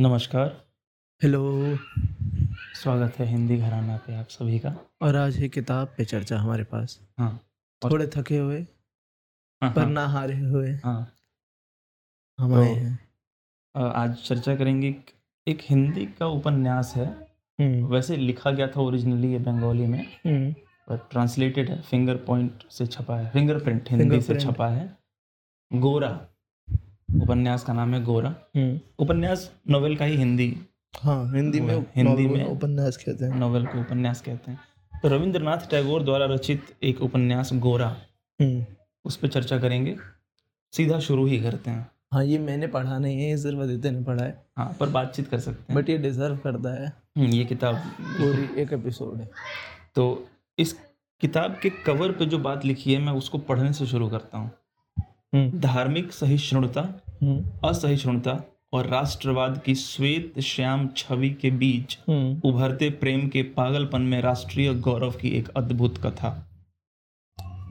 नमस्कार। हेलो। स्वागत है हिंदी घराना पे आप सभी का। और आज है किताब पे चर्चा हमारे पास। हाँ और- थोड़े थके हुए हाँ, पर हाँ, ना हारे हुए। हाँ। हम तो- हैं। आज चर्चा करेंगे एक- हिंदी का उपन्यास है। हम्म, वैसे लिखा गया था ओरिजिनली ये बंगाली में हम्म, पर ट्रांसलेटेड है फिंगर पॉइंट से छपा है फिंगरप्रिंट हिंदी फिंगर से। छपा है। गोरा। उपन्यास का नाम है गोरा। हम्म। उपन्यास नोवेल का ही हिंदी। हाँ हिंदी में हिंदी में- उपन्यास कहते हैं। नोवेल को उपन्यास कहते हैं। तो रविंद्रनाथ टैगोर द्वारा रचित एक उपन्यास गोरा। हम्म, उस पर चर्चा करेंगे। सीधा शुरू ही करते हैं। हाँ ये मैंने पढ़ा नहीं है ये सिर्फ़ आदित्य ने पढ़ा है। हाँ पर बातचीत कर सकते हैं। बट ये डिजर्व करता है। हम्म, ये किताब पूरी एक एपिसोड है। तो इस किताब के कवर पे जो बात लिखी है मैं उसको पढ़ने से शुरू करता हूँ। धार्मिक सहिष्णुता हम्म, असहिष्णुता और राष्ट्रवाद की श्वेत श्याम छवि के बीच हम्म। उभरते प्रेम के पागलपन में राष्ट्रीय गौरव की एक अद्भुत कथा।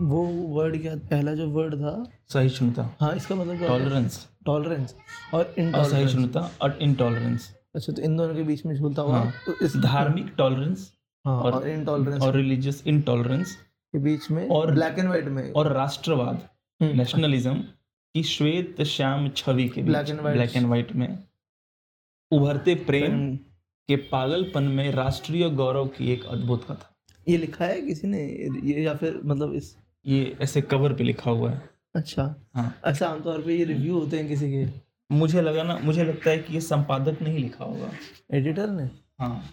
वो वर्ड क्या पहला जो वर्ड था? सहिष्णुता। हाँ इसका मतलब? टॉलरेंस टॉलरेंस और असहिष्णुता और इनटॉलरेंस अच्छा तो इन दोनों के बीच में झूलता हुआ हाँ। तो इस धार्मिक टॉलरेंस हाँ, और- और इनटॉलरेंस और रिलीजियस इनटॉलरेंस के बीच में और- ब्लैक एंड व्हाइट में। और राष्ट्रवाद। हम्म, नेशनलिज्म की श्वेत श्याम छवि के and white. Black and white में उभरते प्रेम। के पागलपन में राष्ट्रीय गौरव की एक अद्भुत कथा। ये लिखा है किसी ने? ये या फिर मतलब इस ये ऐसे कवर पे लिखा हुआ है। अच्छा। हाँ। अच्छा आमतौर पे ये रिव्यू होते हैं किसी के। मुझे लगा ना मुझे लगता है कि ये संपादक ने ही लिखा होगा। एडिटर ने? हाँ।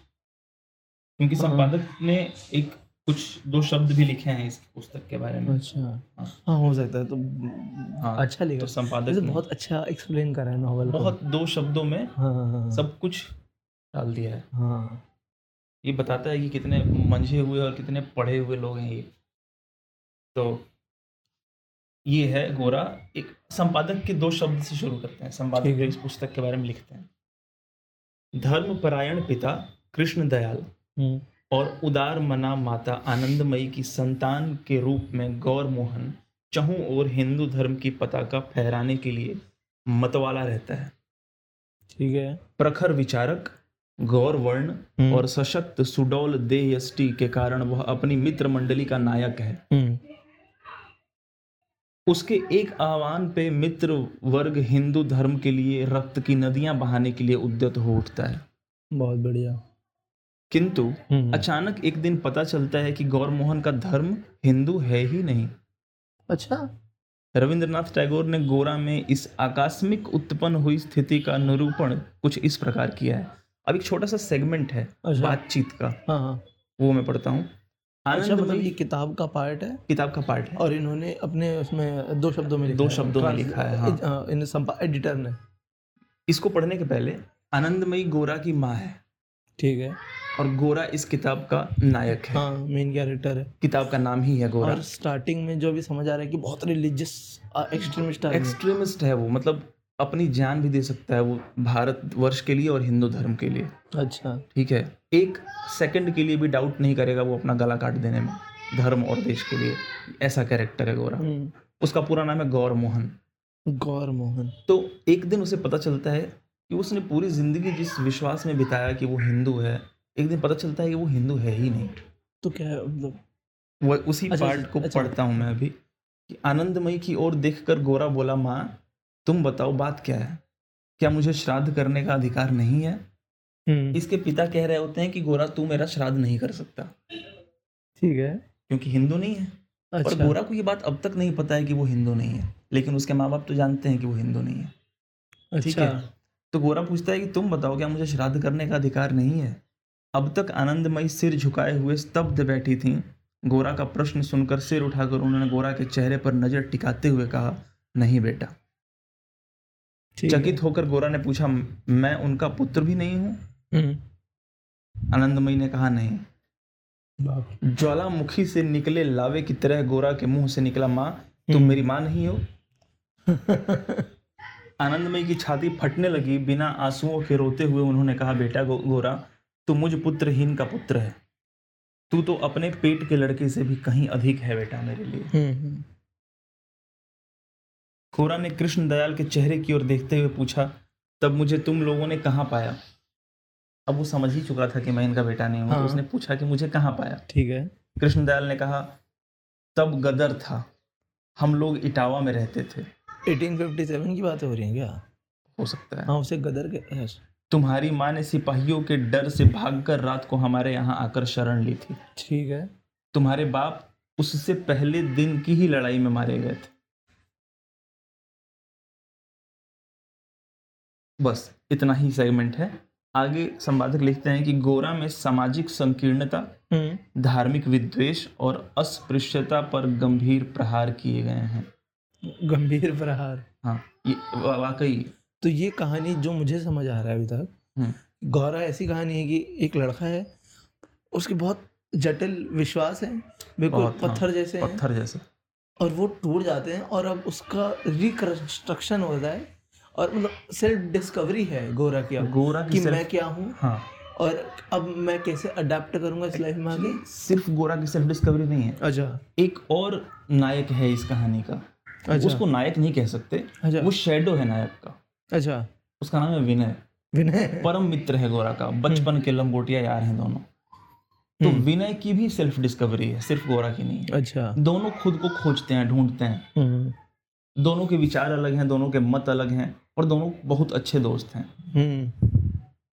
क्योंकि हाँ। संपादक ने एक कुछ दो शब्द भी लिखे हैं इस पुस्तक के बारे में। अच्छा। हाँ। हाँ हो सकता है तो हाँ, अच्छा लिखा। तो संपादक बहुत अच्छा एक्सप्लेन करा है नॉवल बहुत दो शब्दों में हाँ हाँ हाँ। सब कुछ डाल दिया है। हाँ। ये बताता है कि कितने मंझे हुए और कितने पढ़े हुए लोग हैं ये। तो ये है गोरा एक संपादक के दो शब्द से शुरू करते हैं। संपादक इस पुस्तक के बारे में लिखते हैं। धर्मपरायण पिता कृष्ण दयाल। हम्म, और उदार मना माता आनंदमयी की संतान के रूप में गौर मोहन चहु और हिंदू धर्म की पताका फहराने के लिए मतवाला रहता है। ठीक है। प्रखर विचारक गौर वर्ण हम्म, और सशक्त सुडौल देह के कारण वह अपनी मित्र मंडली का नायक है। हम्म, उसके एक आह्वान पे मित्र वर्ग हिंदू धर्म के लिए रक्त की नदियाँ बहाने के लिए उद्यत हो उठता है। बहुत बढ़िया। किंतु हम्म, अचानक एक दिन पता चलता है कि गौर मोहन का धर्म हिंदू है ही नहीं। अच्छा। रविंद्रनाथ टैगोर ने गोरा में इस आकस्मिक उत्पन्न हुई स्थिति का निरूपण कुछ इस प्रकार किया है। अब एक छोटा सा सेगमेंट है अच्छा। बातचीत का। हाँ हाँ। वो मैं पढ़ता हूँ। अच्छा मतलब ये किताब का पार्ट है? किताब का पार्ट है। और इन्होंने अपने उसमें दो शब्दों में लिखा दो है। शब्दों में लिखा है, हाँ। हाँ, इन संपा एडिटर ने। इसको पढ़ने के पहले आनंदमयी गोरा की माँ है। ठीक है। और गोरा इस किताब का नायक है। हाँ मेन कैरेक्टर है। किताब का नाम ही है गोरा। और स्टार्टिंग में जो भी समझ आ रहा है कि बहुत रिलीजियस एक्सट्रीमिस्ट एक्सट्रीमिस्ट है वो मतलब अपनी जान भी दे सकता है वो भारत वर्ष के लिए और हिंदू धर्म के लिए। अच्छा। ठीक है? एक सेकंड के लिए भी डाउट नहीं करेगा वो अपना गला काट देने में धर्म और देश के लिए। ऐसा कैरेक्टर है गोरा। हम्म, उसका पूरा नाम है गौर मोहन गौर मोहन तो एक दिन उसे पता चलता है कि उसने पूरी ज़िंदगी जिस विश्वास में बिताया कि वो हिंदू है एक दिन पता चलता है कि वो हिंदू है ही नहीं। तो क्या है मतलब? वो उसी अच्छा, पार्ट को अच्छा। पढ़ता हूँ मैं अभी कि आनंदमयी की ओर देखकर गोरा बोला माँ तुम बताओ बात क्या है? क्या मुझे श्राद्ध करने का अधिकार नहीं है? हम्म, इसके पिता कह रहे होते हैं कि गोरा तू मेरा श्राद्ध नहीं कर सकता। ठीक है। क्योंकि हिंदू नहीं है। अच्छा। और अच्छा। गोरा को ये बात अब तक नहीं पता है कि वो हिंदू नहीं है लेकिन उसके माँ बाप तो जानते हैं कि वो हिंदू नहीं है। अच्छा। ठीक अच्छा। है तो गोरा पूछता है कि तुम बताओ क्या मुझे श्राद्ध करने का अधिकार नहीं है? अब तक आनंदमयी सिर झुकाए हुए स्तब्ध बैठी थी। गोरा का प्रश्न सुनकर सिर उठाकर उन्होंने गोरा के चेहरे पर नज़र टिकाते हुए कहा नहीं बेटा। चकित होकर गोरा ने पूछा मैं उनका पुत्र भी नहीं हूँ? हम्म, आनंदमयी ने कहा नहीं। ज्वालामुखी से निकले लावे की तरह गोरा के मुँह से निकला माँ तुम हम्म। मेरी माँ नहीं हो? आनंदमयी की छाती फटने लगी। बिना आंसुओं के रोते हुए उन्होंने कहा बेटा गो, गोरा तू मुझ पुत्रहीन का पुत्र है। तू तो अपने पेट के लड़के से भी कहीं अधिक है बेटा मेरे लिए। हम्म, हम्म, ने कृष्ण दयाल के चेहरे की ओर देखते हुए पूछा तब मुझे तुम लोगों ने कहाँ पाया? अब वो समझ ही चुका था कि मैं इनका बेटा नहीं हूँ हाँ। तो उसने पूछा कि मुझे कहाँ पाया? ठीक है। कृष्ण दयाल ने कहा तब गदर था। हम लोग इटावा में रहते थे। 1857 की बातें हो रही हैं क्या? हो सकता है। हाँ उसे गदर के तुम्हारी माँ ने सिपाहियों के डर से भागकर रात को हमारे यहाँ आकर शरण ली थी। ठीक है। तुम्हारे बाप उससे पहले दिन की ही लड़ाई में मारे गए थे। बस इतना ही सेगमेंट है। आगे संपादक लिखते हैं कि गोरा में सामाजिक संकीर्णता हम्म। धार्मिक विद्वेष और अस्पृश्यता पर गंभीर प्रहार किए गए हैं। गंभीर प्रहार। हाँ ये वाकई तो ये कहानी जो मुझे समझ आ रहा है अभी तक हम्म, गौरा ऐसी कहानी है कि एक लड़का है उसके बहुत जटिल विश्वास है बिल्कुल हाँ, पत्थर जैसे पत्थर जैसे। और वो टूट जाते हैं और अब उसका रिकंस्ट्रक्शन होता है और मतलब सेल्फ डिस्कवरी है गोरा की अब गोरा कि की मैं क्या हूँ हाँ। और अब मैं कैसे अडेप्ट करूँगा इस लाइफ में आगे? सिर्फ़ गोरा की सेल्फ डिस्कवरी नहीं है। अच्छा। एक और नायक है इस कहानी का। अच्छा। उसको नायक नहीं कह सकते अच्छा। वो शेडो है नायक का। अच्छा। उसका नाम है विनय। विनय? परम मित्र है गोरा का। बचपन के लंगोटिया यार हैं दोनों। तो हम्म। विनय की भी सेल्फ डिस्कवरी है सिर्फ़ गोरा की नहीं है। अच्छा। दोनों खुद को खोजते हैं ढूंढते हैं। हम्म। दोनों के विचार अलग हैं दोनों के मत अलग हैं और दोनों बहुत अच्छे दोस्त हैं। हम्म।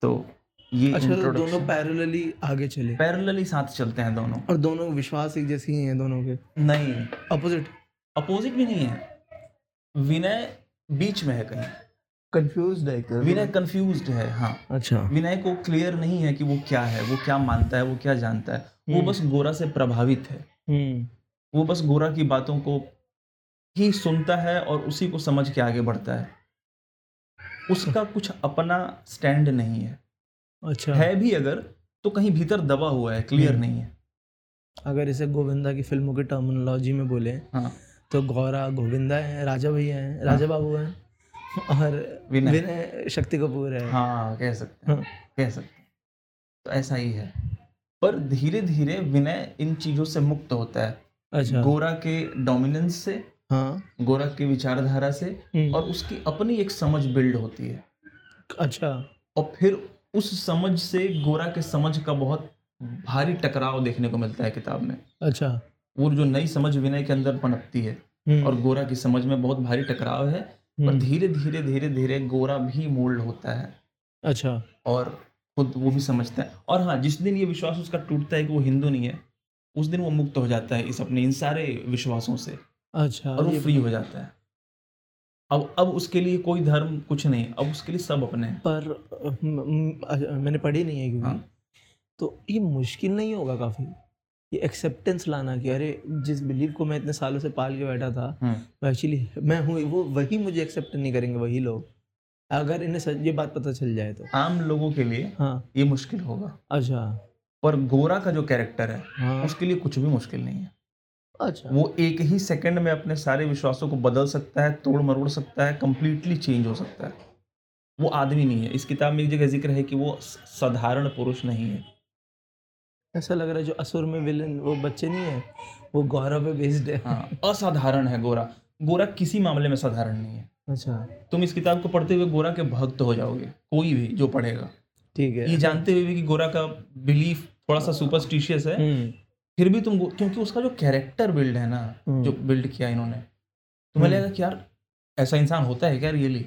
तो ये अच्छा तो दोनों पैरेलली आगे चले। पैरेलली साथ चलते हैं दोनों। और दोनों विश्वास एक जैसे ही हैं दोनों के? नहीं। अपोजिट अपोजिट भी नहीं है। विनय बीच में है कहीं। कंफ्यूज्ड है कर विनय कंफ्यूज्ड है हाँ। अच्छा। विनय को क्लियर नहीं है कि वो क्या है वो क्या मानता है वो क्या जानता है। वो हम्म। बस गोरा से प्रभावित है। हम्म। वो बस गोरा की बातों को ही सुनता है और उसी को समझ के आगे बढ़ता है। उसका कुछ अपना स्टैंड नहीं है। अच्छा। है भी अगर तो कहीं भीतर दबा हुआ है क्लियर हम्म। नहीं है। अगर इसे गोविंदा की फ़िल्मों की टर्मिनोलॉजी में बोले हाँ। तो गौरा गोविंदा है राजा भैया हैं राजा बाबू हैं। और विनय। विनय शक्ति कपूर है। हाँ कह सकते हैं। कह सकते हैं। तो ऐसा ही है। पर धीरे धीरे विनय इन चीज़ों से मुक्त होता है। अच्छा। गोरा के डोमिनेंस से हाँ। गोरा की विचारधारा से हम्म, और उसकी अपनी एक समझ बिल्ड होती है। अच्छा। और फिर उस समझ से गोरा के समझ का बहुत भारी टकराव देखने को मिलता है किताब में। अच्छा। वो जो नई समझ विनय के अंदर पनपती है हम्म, और गोरा की समझ में बहुत भारी टकराव है और हम्म, धीरे धीरे धीरे धीरे गोरा भी मोल्ड होता है। अच्छा। और खुद वो भी समझता है। और हाँ जिस दिन ये विश्वास उसका टूटता है कि वो हिंदू नहीं है उस दिन वो मुक्त हो जाता है इस अपने इन सारे विश्वासों से। अच्छा और वो फ्री हो जाता है। अब अब उसके लिए कोई धर्म कुछ नहीं अब उसके लिए सब अपने हैं। पर म- म- मैंने पढ़ी नहीं है क्योंकि। हाँ। तो ये मुश्किल नहीं होगा काफ़ी? ये एक्सेप्टेंस लाना कि अरे जिस बिलीव को मैं इतने सालों से पाल के बैठा था हम्म, वो एक्चुअली मैं हूँ वो वही मुझे एक्सेप्ट नहीं करेंगे वही लोग। अगर इन्हें ये बात पता चल जाए तो। आम लोगों के लिए हाँ। ये मुश्किल होगा। अच्छा। पर गोरा का जो कैरेक्टर है हाँ। उसके लिए कुछ भी मुश्किल नहीं है। अच्छा। वो एक ही सेकंड में अपने सारे विश्वासों को बदल सकता है तोड़ मरोड़ सकता है कंप्लीटली चेंज हो सकता है। वो आदमी नहीं है। इस किताब में एक जगह ज़िक्र है कि वो साधारण पुरुष नहीं है। ऐसा लग रहा है जो असुर में विलन वो बच्चे नहीं है वो गौरव पे बेस्ड है। हाँ असाधारण है गोरा। गोरा किसी मामले में साधारण नहीं है। अच्छा। तुम इस किताब को पढ़ते हुए गोरा के भक्त हो जाओगे कोई भी जो पढ़ेगा। ठीक है। ये जानते हुए भी कि गोरा का बिलीफ थोड़ा सा सुपरस्टिशियस है हम्म, फिर भी तुम क्योंकि उसका जो कैरेक्टर बिल्ड है ना हम्म, जो बिल्ड किया इन्होंने तुम्हें हम्म। लगेगा कि यार ऐसा इंसान होता है क्या रियली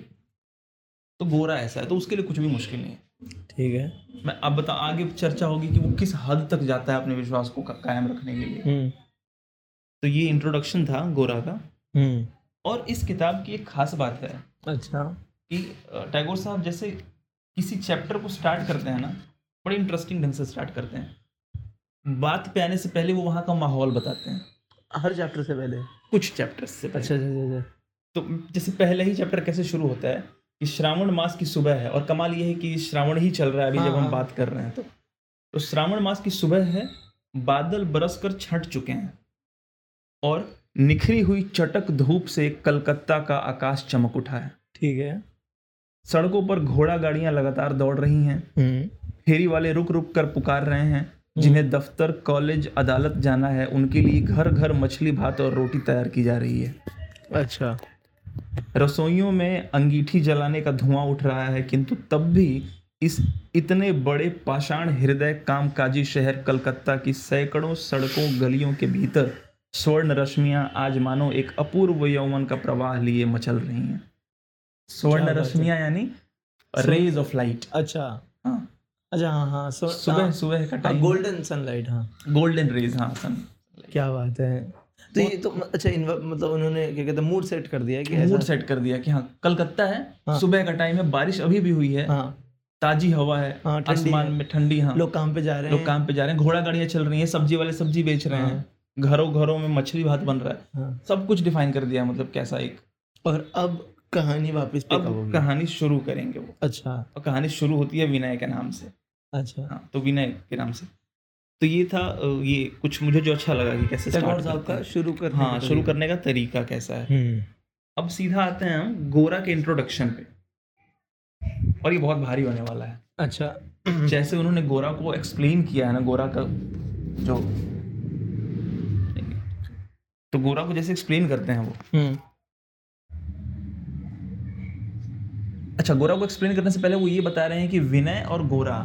तो गोरा ऐसा है तो उसके लिए कुछ भी मुश्किल नहीं है। ठीक है। मैं अब बता आगे चर्चा होगी कि वो किस हद तक जाता है अपने विश्वास को का- कायम रखने के लिए। हम्म, तो ये इंट्रोडक्शन था गोरा का। हम्म, और इस किताब की एक खास बात है अच्छा। कि टैगोर साहब जैसे किसी चैप्टर को स्टार्ट करते हैं ना बड़े इंटरेस्टिंग ढंग से स्टार्ट करते हैं। बात पे आने से पहले वो वहाँ का माहौल बताते हैं। हर चैप्टर से पहले? कुछ चैप्टर से पहले। अच्छा अच्छा अच्छा तो जैसे पहले ही चैप्टर कैसे शुरू होता है कि श्रावण मास की सुबह है और कमाल ये है कि श्रावण ही चल रहा है अभी हाँ, जब हम हाँ। बात कर रहे हैं। तो तो श्रावण मास की सुबह है बादल बरस कर छट चुके हैं और निखरी हुई चटक धूप से कलकत्ता का आकाश चमक उठा है। ठीक है। सड़कों पर घोड़ा गाड़ियाँ लगातार दौड़ रही हैं। हम्म, फेरी वाले रुक रुक कर पुकार रहे हैं। जिन्हें दफ्तर कॉलेज अदालत जाना है उनके लिए घर घर मछली भात और रोटी तैयार की जा रही है। अच्छा। रसोइयों में अंगीठी जलाने का धुआँ उठ रहा है किंतु तब भी इस इतने बड़े पाषाण हृदय कामकाजी शहर कलकत्ता की सैकड़ों सड़कों गलियों के भीतर स्वर्ण रश्मियाँ आज मानो एक अपूर्व यौवन का प्रवाह लिए मचल रही हैं। स्वर्ण रश्मियाँ यानी रेज ऑफ़ लाइट अच्छा। हाँ। अच्छा हाँ हाँ सुबह सुबह का टाइम गोल्डन सनलाइट हाँ। गोल्डन रेज हाँ सन क्या बात है। तो ये तो अच्छा इन्व- मतलब उन्होंने क्या कहते हैं मूड सेट कर दिया है कि मूड सेट कर दिया कि हाँ कलकत्ता है हाँ। सुबह का टाइम है बारिश अभी भी हुई है हाँ। ताजी हवा है हाँ, आसमान में ठंडी हाँ। लोग काम पे जा रहे हैं। लोग काम पे जा रहे हैं घोड़ा गाड़ियाँ चल रही है सब्ज़ी वाले सब्ज़ी बेच रहे हैं घरों घरों में मछली भात बन रहा है। हाँ। सब कुछ डिफाइन कर दिया मतलब कैसा एक और अब कहानी वापस अब कहानी शुरू करेंगे वो। अच्छा। और कहानी शुरू होती है विनय के नाम से। अच्छा। हाँ तो विनय के नाम से। तो ये था ये कुछ मुझे जो अच्छा लगा कि कैसे स्टार्ट साहब का शुरू कर हाँ शुरू करने का तरीका कैसा है। हम्म। अब सीधा आते हैं हम गोरा के इंट्रोडक्शन पे। और ये बहुत भारी होने वाला है। अच्छा। जैसे उन्होंने गोरा को एक्सप्लेन किया है ना गोरा का जो तो गोरा को जैसे एक्सप्लेन करते हैं वो। हम्म। अच्छा गोरा को एक्सप्लेन करने से पहले वो ये बता रहे हैं कि विनय और गोरा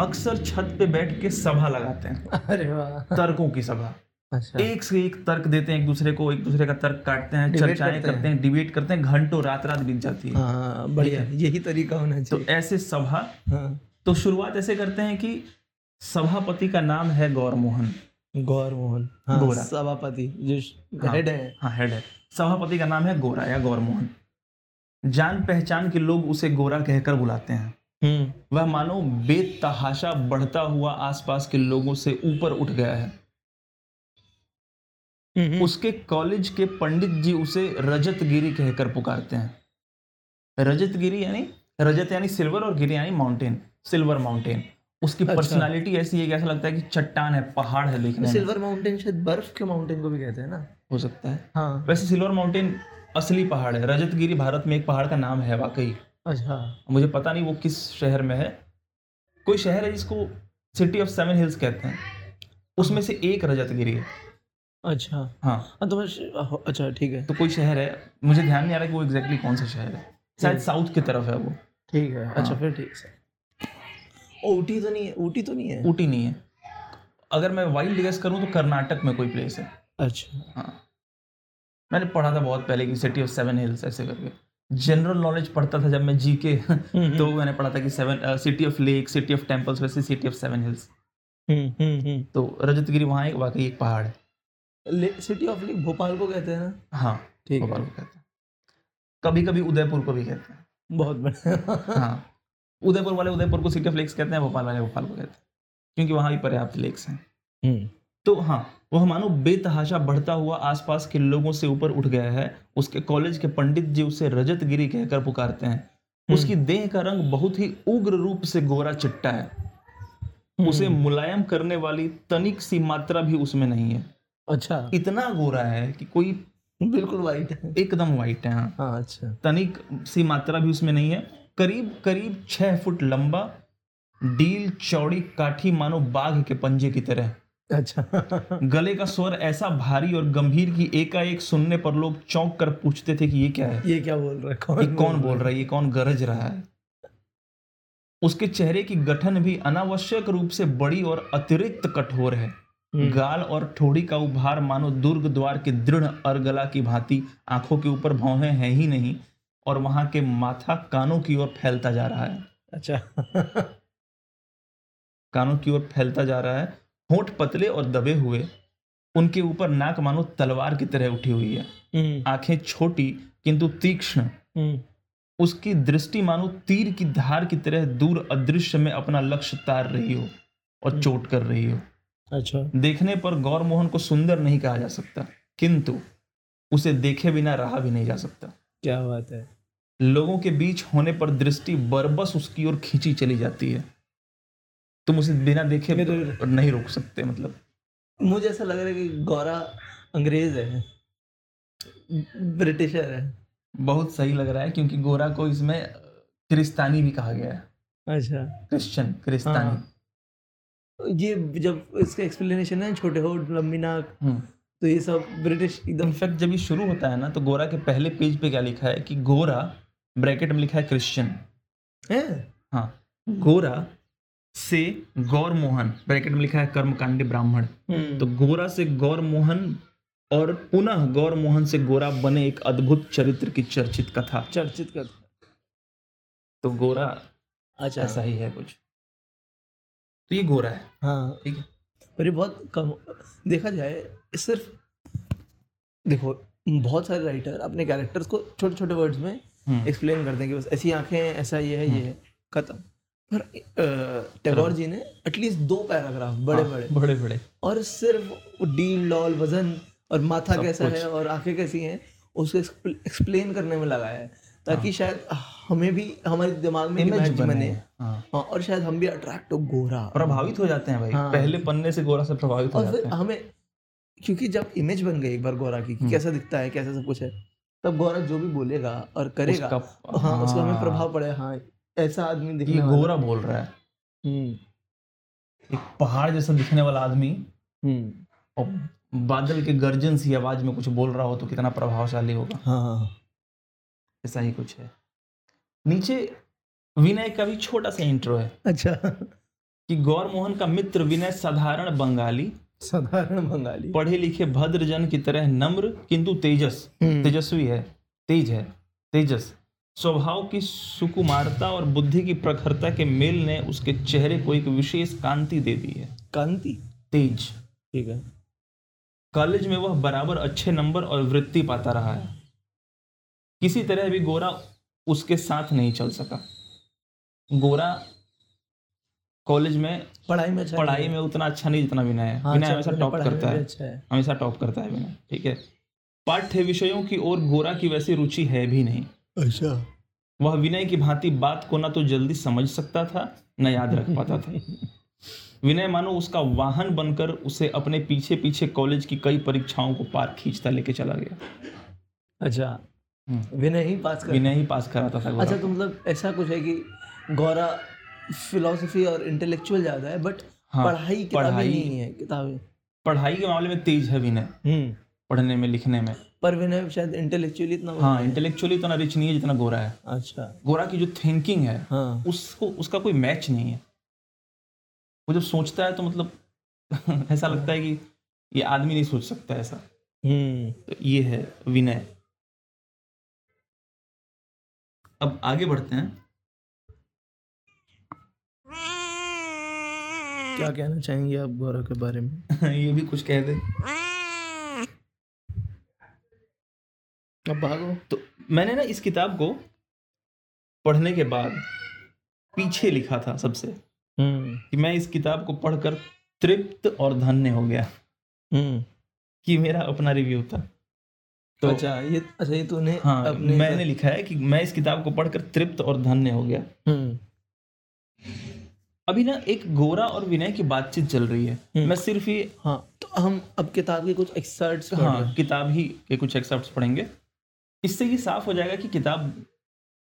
अक्सर छत पे बैठ के सभा लगाते हैं। अरे वाह। तर्कों की सभा। अच्छा। एक से एक तर्क देते हैं एक दूसरे को एक दूसरे का तर्क काटते हैं चर्चाएँ करते करते हैं डिबेट करते हैं घंटों रात रात बीत जाती है। हाँ बढ़िया। यही तरीका होना चाहिए। तो ऐसे सभा हाँ। तो शुरुआत ऐसे करते हैं कि सभापति का नाम है गौर मोहन गौर मोहन हाँ गोरा। सभापति जो हाँ। हेड है। हाँ हेड है। सभापति का नाम है गोरा या गौर मोहन जान पहचान के लोग उसे गोरा कहकर बुलाते हैं। वह मानो बेतहाशा बढ़ता हुआ आसपास के लोगों से ऊपर उठ गया है। हम्म, उसके कॉलेज के पंडित जी उसे रजत गिरी कहकर पुकारते हैं। रजत गिरी यानी रजत यानी सिल्वर और गिरी यानी माउंटेन सिल्वर माउंटेन उसकी अच्छा। पर्सनालिटी ऐसी है कि ऐसा लगता है कि चट्टान है पहाड़ है देखने सिल्वर माउंटेन शायद बर्फ़ के माउंटेन को भी कहते हैं ना। हो सकता है। हाँ। वैसे सिल्वर माउंटेन असली पहाड़ है। रजतगिरी भारत में एक पहाड़ का नाम है वाकई। अच्छा। मुझे पता नहीं वो किस शहर में है। कोई शहर है जिसको सिटी ऑफ़ सेवन हिल्स कहते हैं? उसमें से एक रजत गिरी है। अच्छा। हाँ। हाँ तो अच्छा ठीक है। तो कोई शहर है। मुझे ध्यान नहीं आ रहा कि वो एग्जैक्टली कौन सा शहर है। शायद साउथ की तरफ़ है वो। ठीक है अच्छा हाँ। फिर ठीक है। ऊटी तो नहीं है ऊटी तो नहीं है? ऊटी नहीं है। अगर मैं वाइल्ड गेस करूँ तो कर्नाटक में कोई प्लेस है। अच्छा। हाँ। मैंने पढ़ा था बहुत पहले कि सिटी ऑफ़ सेवन हिल्स ऐसे करके। जनरल नॉलेज पढ़ता था जब मैं जी के हम्म, तो मैंने पढ़ा था कि seven city of lake city of temples वैसे city of seven hills hmm, hmm, hmm. तो रजतगिरी वहाँ एक वाकई एक पहाड़ है। सिटी ऑफ़ लेक भोपाल को कहते हैं ना? हाँ ठीक भोपाल को कहते हैं। कभी कभी उदयपुर को भी कहते हैं। बहुत बढ़िया। हाँ उदयपुर वाले उदयपुर को सिटी ऑफ़ लेक्स कहते हैं भोपाल वाले भोपाल को कहते हैं। क्योंकि वहाँ भी पर्याप्त लेक्स हैं। हम्म, तो हाँ वह मानो बेतहाशा बढ़ता हुआ आसपास के लोगों से ऊपर उठ गया है। उसके कॉलेज के पंडित जी उसे रजत गिरी कहकर पुकारते हैं। उसकी देह का रंग बहुत ही उग्र रूप से गोरा चिट्टा है। उसे मुलायम करने वाली तनिक सी मात्रा भी उसमें नहीं है। अच्छा। इतना गोरा है कि कोई बिल्कुल वाइट है। एकदम वाइट है हाँ। हाँ अच्छा। तनिक सी मात्रा भी उसमें नहीं है। करीब करीब छह फुट लंबा डील चौड़ी काठी मानो बाघ के पंजे की तरह। अच्छा। गले का स्वर ऐसा भारी और गंभीर कि एकाएक सुनने पर लोग चौंक कर पूछते थे कि ये क्या है? ये क्या बोल रहा है? कौन ये कौन बोल रहा है? ये कौन गरज रहा है? उसके चेहरे की गठन भी अनावश्यक रूप से बड़ी और अतिरिक्त कठोर है। हम्म, गाल और ठोड़ी का उभार मानो दुर्ग द्वार के दृढ़ अर्गला की भांति आँखों के ऊपर भौहें हैं ही नहीं और वहाँ के माथा कानों की ओर फैलता जा रहा है। अच्छा। कानों की ओर फैलता जा रहा है। होंठ पतले और दबे हुए उनके ऊपर नाक मानो तलवार की तरह उठी हुई है। हम्म, आँखें छोटी किंतु तीक्ष्ण। हम्म, उसकी दृष्टि मानो तीर की धार की तरह दूर अदृश्य में अपना लक्ष्य तार रही हो और चोट कर रही हो। अच्छा। देखने पर गौर मोहन को सुंदर नहीं कहा जा सकता किंतु उसे देखे बिना रहा भी नहीं जा सकता। क्या बात है। लोगों के बीच होने पर दृष्टि बरबस उसकी ओर खींची चली जाती है। तुम उसे बिना देखे मेरे- नहीं रोक सकते मतलब। मुझे ऐसा लग रहा है कि गौरा अंग्रेज़ है ब्रिटिशर है। बहुत सही लग रहा है क्योंकि गोरा को इसमें क्रिस्तानी भी कहा गया है। अच्छा। क्रिश्चियन क्रिस्तानी। हाँ। ये जब इसका एक्सप्लेनेशन है छोटे होठ लंबी नाक हम्म, तो ये सब ब्रिटिश एकदम इनफैक्ट जब ये शुरू होता है ना तो गोरा के पहले पेज पे क्या लिखा है कि गोरा ब्रैकेट में लिखा है क्रिश्चियन है? हाँ। गोरा से गौर मोहन ब्रैकेट में लिखा है कर्मकांडी ब्राह्मण। हम्म, तो गोरा से गौर मोहन और पुनः गौर मोहन से गोरा बने एक अद्भुत चरित्र की चर्चित कथा। चर्चित कथा। तो गोरा अच्छा। ऐसा ही है कुछ। तो ये गोरा है। हाँ। ठीक है। पर ये बहुत कम देखा जाए सिर्फ़ देखो बहुत सारे राइटर अपने कैरेक्टर्स को छोटे छोटे वर्ड्स में हम्म, एक्सप्लेन करते हैं कि बस ऐसी आँखें ऐसा ये है ये है खत्म। पर टैगोर जी ने एटलीस्ट दो पैराग्राफ बड़े हाँ, बड़े बड़े बड़े और सिर्फ़ डील लॉल वज़न और माथा कैसा है और आँखें कैसी हैं उसको एक्सप्लेन करने में लगाया है। ताकि शायद हमें भी हमारे दिमाग में इमेज बने। हाँ। हाँ, और शायद हम भी अट्रैक्ट हो गोरा। प्रभावित हो जाते हैं भाई। हाँ। पहले पन्ने से गोरा से प्रभावित हो जाते हैं। हमें क्योंकि जब इमेज बन गई एक बार गोरा की कि। कैसा दिखता है कैसा सब कुछ है तब गोरा जो भी बोलेगा और करेगा उसका हाँ उसका हमें हाँ, प्रभाव पड़े हाँ। ऐसा आदमी ये दिखने वाला। गोरा बोल रहा है। हम्म। एक पहाड़ जैसा दिखने वाला आदमी। हम्म। और बादल के गर्जन सी आवाज़ में कुछ बोल रहा हो तो कितना प्रभावशाली होगा। हाँ हाँ ऐसा ही कुछ है। नीचे विनय का भी छोटा सा इंट्रो है। अच्छा। कि गौर मोहन का मित्र विनय साधारण बंगाली। साधारण बंगाली। पढ़े लिखे भद्र जन की तरह नम्र किंतु तेजस। हम्म, तेजस्वी है। तेज है। तेजस। स्वभाव की सुकुमारता और बुद्धि की प्रखरता के मेल ने उसके चेहरे को एक विशेष कांति दे दी है। कांति? तेज। ठीक है। कॉलेज में वह बराबर अच्छे नंबर और वृत्ति पाता रहा है। किसी तरह भी गोरा उसके साथ नहीं चल सका। गोरा कॉलेज में पढ़ाई में अच्छा पढ़ाई में उतना अच्छा नहीं जितना विनय है। हाँ, विनय अच्छा, हमेशा टॉप करता है। अच्छा है। हमेशा टॉप करता है विनय। ठीक है। पाठ्य विषयों की ओर गोरा की वैसी रुचि है भी नहीं। अच्छा। वह विनय की भांति बात को ना तो जल्दी समझ सकता था न याद रख पाता था। विनय मानो उसका वाहन बनकर उसे अपने पीछे पीछे कॉलेज की कई परीक्षाओं को पार खींचता लेके चला गया। अच्छा। हम्म। विनय ही पास कर विनय ही पास कराता था अच्छा तो मतलब ऐसा कुछ है कि गौरा फिलोसफी और इंटेलेक्चुअल ज़्यादा है बट हाँ, पढ़ाई पढ़ाई- नहीं है किताबें। पढ़ाई के मामले में तेज है विनय। हम्म। पढ़ने में लिखने में। पर विनय शायद इंटेलेक्चुअली इतना हाँ इंटेलेक्चुअली इतना रिच नहीं है जितना गोरा है। अच्छा। गोरा की जो थिंकिंग है हाँ। उसको उसका कोई मैच नहीं है। वो जब सोचता है तो मतलब ऐसा लगता है कि ये आदमी नहीं सोच सकता ऐसा। हम्म। तो ये है विनय। अब आगे बढ़ते हैं। क्या कहना चाहेंगे आप गौरा के बारे में? ये भी कुछ कह दे। अब भागो। तो मैंने ना इस किताब को पढ़ने के बाद पीछे लिखा था सबसे हम्म। कि मैं इस किताब को पढ़कर तृप्त और धन्य हो गया। हम्म। कि मेरा अपना रिव्यू था। तो अच्छा ये अच्छा ये तूने हाँ अपने मैंने लिखा है कि मैं इस किताब को पढ़कर तृप्त और धन्य हो गया। हम्म। अभी ना एक गोरा और विनय की बातचीत चल रही है। मैं सिर्फ़ ही हाँ तो हम अब किताब के कुछ एक्सर्ट्स हाँ किताब ही के कुछ एक्सर्ट्स पढ़ेंगे। इससे ये साफ़ हो जाएगा कि किताब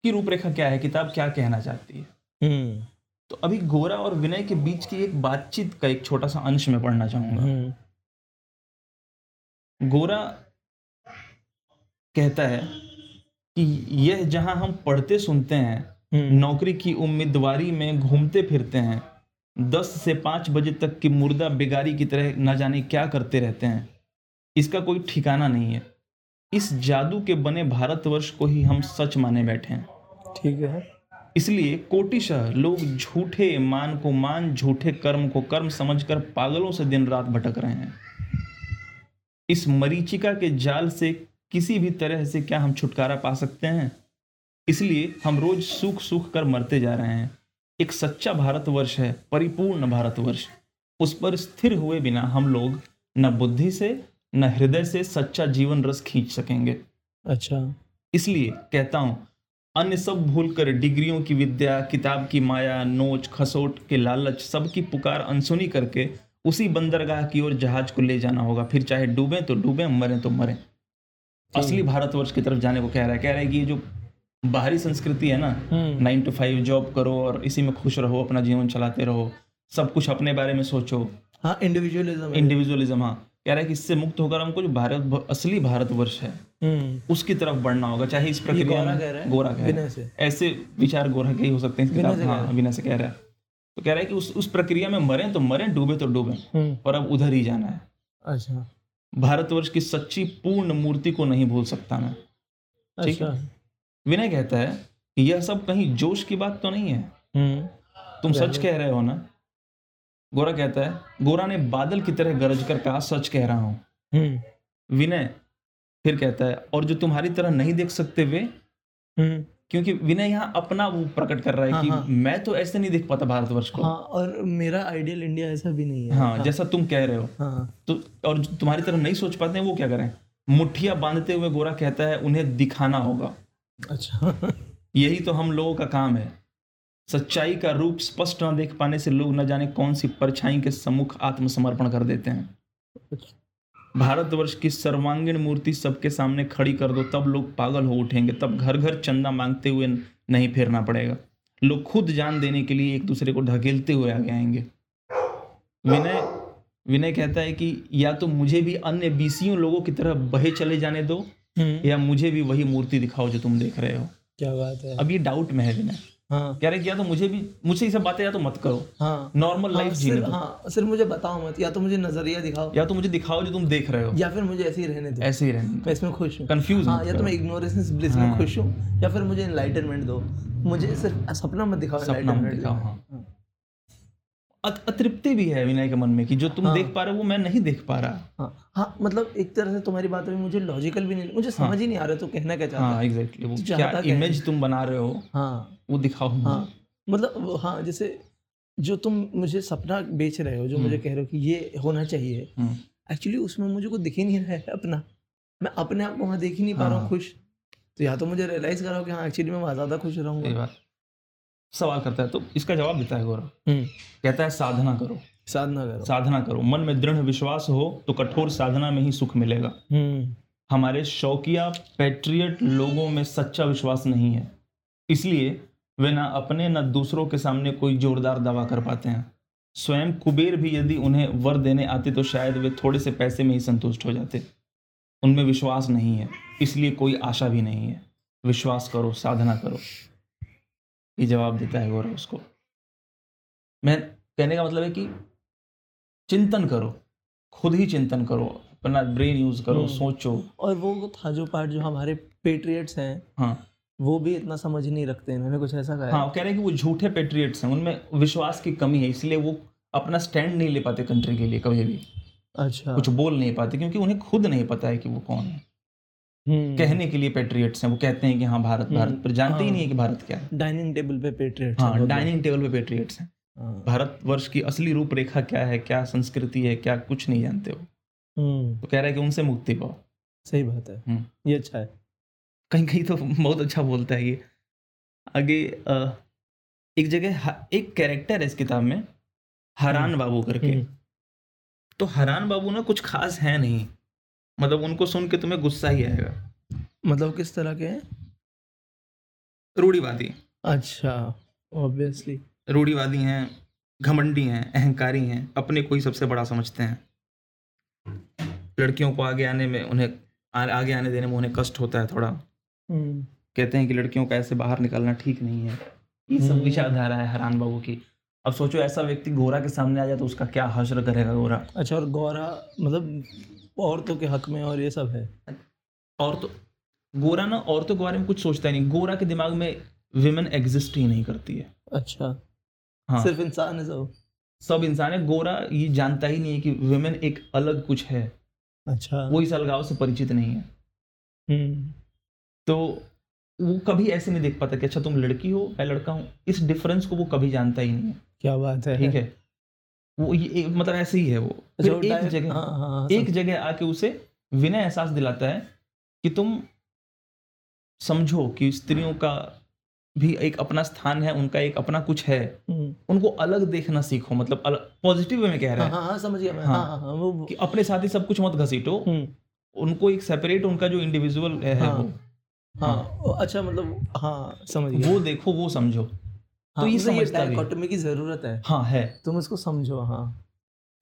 की रूपरेखा क्या है किताब क्या कहना चाहती है। हम्म। तो अभी गोरा और विनय के बीच की एक बातचीत का एक छोटा सा अंश में पढ़ना चाहूँगा। हम्म। गोरा कहता है कि यह जहाँ हम पढ़ते सुनते हैं हम्म। नौकरी की उम्मीदवारी में घूमते फिरते हैं दस से पाँच बजे तक की मुर्दा बेगारी की तरह न जाने क्या करते रहते हैं इसका कोई ठिकाना नहीं है। इस जादू के बने भारतवर्ष को ही हम सच माने बैठे हैं। ठीक है। इसलिए कोटिशह लोग झूठे मान को मान झूठे कर्म को कर्म समझकर पागलों से दिन रात भटक रहे हैं। इस मरीचिका के जाल से किसी भी तरह से क्या हम छुटकारा पा सकते हैं? इसलिए हम रोज सूख सूख कर मरते जा रहे हैं। एक सच्चा भारतवर्ष है परिपूर्ण भारतवर्ष। उस पर स्थिर हुए बिना हम लोग न बुद्धि से न हृदय से सच्चा जीवन रस खींच सकेंगे। अच्छा। इसलिए कहता हूँ अन्य सब भूलकर डिग्रियों की विद्या किताब की माया नोच खसोट के लालच सबकी पुकार अनसुनी करके उसी बंदरगाह की ओर जहाज़ को ले जाना होगा। फिर चाहे डूबे तो डूबे मरे तो मरे। असली भारतवर्ष की तरफ़ जाने को कह रहा है। कह रहा है कि ये जो बाहरी संस्कृति है ना नाइन टू फाइव जॉब करो और इसी में खुश रहो अपना जीवन चलाते रहो। सब कुछ अपने बारे में सोचो। हाँ इंडिविजुअलिज्म इंडिविजुअलिज्म हाँ। कह रहा है कि इससे मुक्त होकर हमको जो भारत असली भारतवर्ष है हम्म। उसकी तरफ़ बढ़ना होगा चाहे इस प्रक्रिया में है? गोरा कह रहा है। ऐसे विचार गोरा के ही हो सकते हैं कह हाँ रहा से कह रहा है। तो कह रहा है कि उस उस प्रक्रिया में मरे तो मरे डूबे तो डूबे हम्म। और अब उधर ही जाना है। अच्छा। भारतवर्ष की सच्ची पूर्ण मूर्ति को नहीं भूल सकता मैं। ठीक है। अच्छा विनय कहता है कि यह सब कहीं जोश की बात तो नहीं है। हम्म। तुम सच कह रहे हो ना? गोरा कहता है गोरा ने बादल की तरह गरज कर कहा सच कह रहा हूँ। हम्म। विनय फिर कहता है और जो तुम्हारी तरह नहीं देख सकते वे? हम्म। क्योंकि विनय यहाँ अपना वो प्रकट कर रहा है हाँ, कि हाँ। मैं तो ऐसे नहीं देख पाता भारतवर्ष को। हाँ और मेरा आइडियल इंडिया ऐसा भी नहीं है। हाँ हाँ। जैसा तुम कह रहे हो। हाँ तो और तुम्हारी तरह नहीं सोच पाते हैं वो क्या करें? मुठ्ठिया बांधते हुए गोरा कहता है उन्हें दिखाना होगा। अच्छा। यही तो हम लोगों का काम है। सच्चाई का रूप स्पष्ट न देख पाने से लोग न जाने कौन सी परछाई के सम्मुख आत्मसमर्पण कर देते हैं। भारतवर्ष की सर्वांगीण मूर्ति सबके सामने खड़ी कर दो तब लोग पागल हो उठेंगे तब घर घर चंदा मांगते हुए नहीं फेरना पड़ेगा। लोग खुद जान देने के लिए एक दूसरे को ढकेलते हुए आगे आएँगे। विनय विनय कहता है कि या तो मुझे भी अन्य बीसियों लोगों की तरह बहे चले जाने दो हम्म। या मुझे भी वही मूर्ति दिखाओ जो तुम देख रहे हो। क्या बात है। अब ये डाउट में है विनय। हाँ। कह रहे कि या तो मुझे भी मुझसे ये सब बातें या तो मत करो। हाँ। नॉर्मल लाइफ हाँ, जीने दो हाँ सिर्फ़ मुझे बताओ मत या तो मुझे नज़रिया दिखाओ। या तो मुझे दिखाओ जो तुम देख रहे हो। या फिर मुझे ऐसे ही रहने दो। ऐसे ही रहने मैं इसमें खुश हूँ। कंफ्यूज हाँ या तो मैं इग्नोरेंस ब्लिस में हाँ। खुश हूँ या फिर मुझे एनलाइटनमेंट दो। मुझे सिर्फ़ सपना मत दिखाओ सपना मत दिखाओ। हाँ। अत- अतृप्ति भी है विनय के मन में कि जो तुम हाँ। देख पा रहे हो वो मैं नहीं देख पा रहा। हाँ हाँ मतलब एक तरह से तुम्हारी बात में मुझे लॉजिकल भी नहीं मुझे समझ ही। नहीं आ रहा तो कहना क्या चाहता हाँ एग्जैक्टली वो तो क्या है? इमेज तुम बना रहे हो हाँ। वो दिखाओ हाँ मतलब हाँ जैसे जो तुम मुझे सपना बेच रहे हो जो मुझे कह रहे हो कि ये होना चाहिए हम्म, एक्चुअली उसमें मुझे कुछ दिख ही नहीं रहा है अपना। मैं अपने आप को वहाँ देख ही नहीं पा रहा हूँ हाँ। खुश। तो या तो मुझे रियलाइज़ कराओ कि हाँ एक्चुअली मैं वहाँ ज़्यादा खुश रहूँगा। सवाल करता है तो इसका जवाब देता है गौरव। हम्म, कहता है साधना करो। साधना करो। साधना करो। मन में दृढ़ विश्वास हो तो कठोर साधना में ही सुख मिलेगा। हम्म। हमारे शौकिया पैट्रियट लोगों में सच्चा विश्वास नहीं है। इसलिए वे ना अपने ना दूसरों के सामने कोई जोरदार दावा कर पाते हैं। स्वयं कुबेर भी यदि उन्हें वर देने आते तो शायद वे थोड़े से पैसे में ही संतुष्ट हो जाते। उनमें विश्वास नहीं है इसलिए कोई आशा भी नहीं है। विश्वास करो साधना करो। ये जवाब देता है गौरव उसको। मैं कहने का मतलब है कि चिंतन करो खुद ही चिंतन करो अपना ब्रेन यूज़ करो हम्म। सोचो। और वो था जो पार्ट जो हमारे पेट्रियट्स हैं हाँ। वो भी इतना समझ नहीं रखते इन्होंने कुछ ऐसा कहा हाँ। कह रहे हैं कि वो झूठे पेट्रियट्स हैं उनमें विश्वास की कमी है इसलिए वो अपना स्टैंड नहीं ले पाते कंट्री के लिए कभी भी। अच्छा। कुछ बोल नहीं पाते क्योंकि उन्हें खुद नहीं पता है कि वो कौन है। हम्म, कहने के लिए पेट्रियट्स हैं वो कहते हैं कि हाँ भारत भारत पर जानते हाँ, ही। नहीं है कि भारत क्या है। डाइनिंग टेबल पे पेट्रियट्स हाँ डाइनिंग टेबल पे पेट्रियट्स हाँ। भारतवर्ष की असली रूपरेखा क्या है क्या संस्कृति है क्या कुछ नहीं जानते हो? हम्म, तो कह रहा है कि उनसे मुक्ति पाओ। सही बात है। हम्म। ये अच्छा है। कहीं कहीं तो बहुत अच्छा बोलता है ये। आगे एक जगह एक कैरेक्टर है इस किताब में हरान बाबू करके। हम्म, तो हरान बाबू ना कुछ खास है नहीं। मतलब उनको सुन के तुम्हें गुस्सा ही आएगा। मतलब किस तरह के रूढ़ीवादी। अच्छा ऑब्वियसली रूढ़ीवादी हैं घमंडी हैं अहंकारी हैं अपने को ही सबसे बड़ा समझते हैं। लड़कियों को आगे आने में उन्हें आ- आगे आने देने में उन्हें कष्ट होता है थोड़ा। कहते हैं कि लड़कियों का ऐसे बाहर निकलना ठीक नहीं है। ये सब हम्म। विचारधारा है हरान बाबू की। अब सोचो ऐसा व्यक्ति गोरा के सामने आ जाए तो उसका क्या हश्र करेगा गोरा? अच्छा और गौरा मतलब औरतों के हक में और ये सब है? और तो गोरा ना औरतों के बारे में कुछ सोचता ही नहीं। गोरा के दिमाग में विमेन एग्जिस्ट ही नहीं करती है। अच्छा। हाँ। सिर्फ़ इंसान है सब। सब इंसान है। गोरा ये जानता ही नहीं है कि विमेन एक अलग कुछ है। अच्छा। वो इस अलगाव से परिचित नहीं है। हम्म, तो वो कभी ऐसे नहीं देख पाता कि अच्छा तुम लड़की हो मैं लड़का हूँ। इस डिफरेंस को वो कभी जानता ही नहीं है। क्या बात है। ठीक है? वो ये मतलब ऐसे ही है वो। अच्छा, फिर एक जगह हाँ, हाँ, हाँ, एक जगह आके उसे विनय एहसास दिलाता है कि तुम समझो कि स्त्रियों का भी एक अपना स्थान है उनका एक अपना कुछ है हम्म, उनको अलग देखना सीखो मतलब पॉजिटिव वे में कह रहा हाँ। है हाँ हाँ समझ गया हाँ। हाँ हाँ हाँ वो कि अपने साथ ही सब कुछ मत घसीटो। हम्म, उनको एक सेपरेट उनका जो इंडिविजुअल है हाँ, वो। हाँ वो अच्छा मतलब हाँ समझ गया वो देखो वो समझो। हाँ, तो ये मतलब समझता भी की ज़रूरत है। हाँ है। तुम इसको समझो हाँ।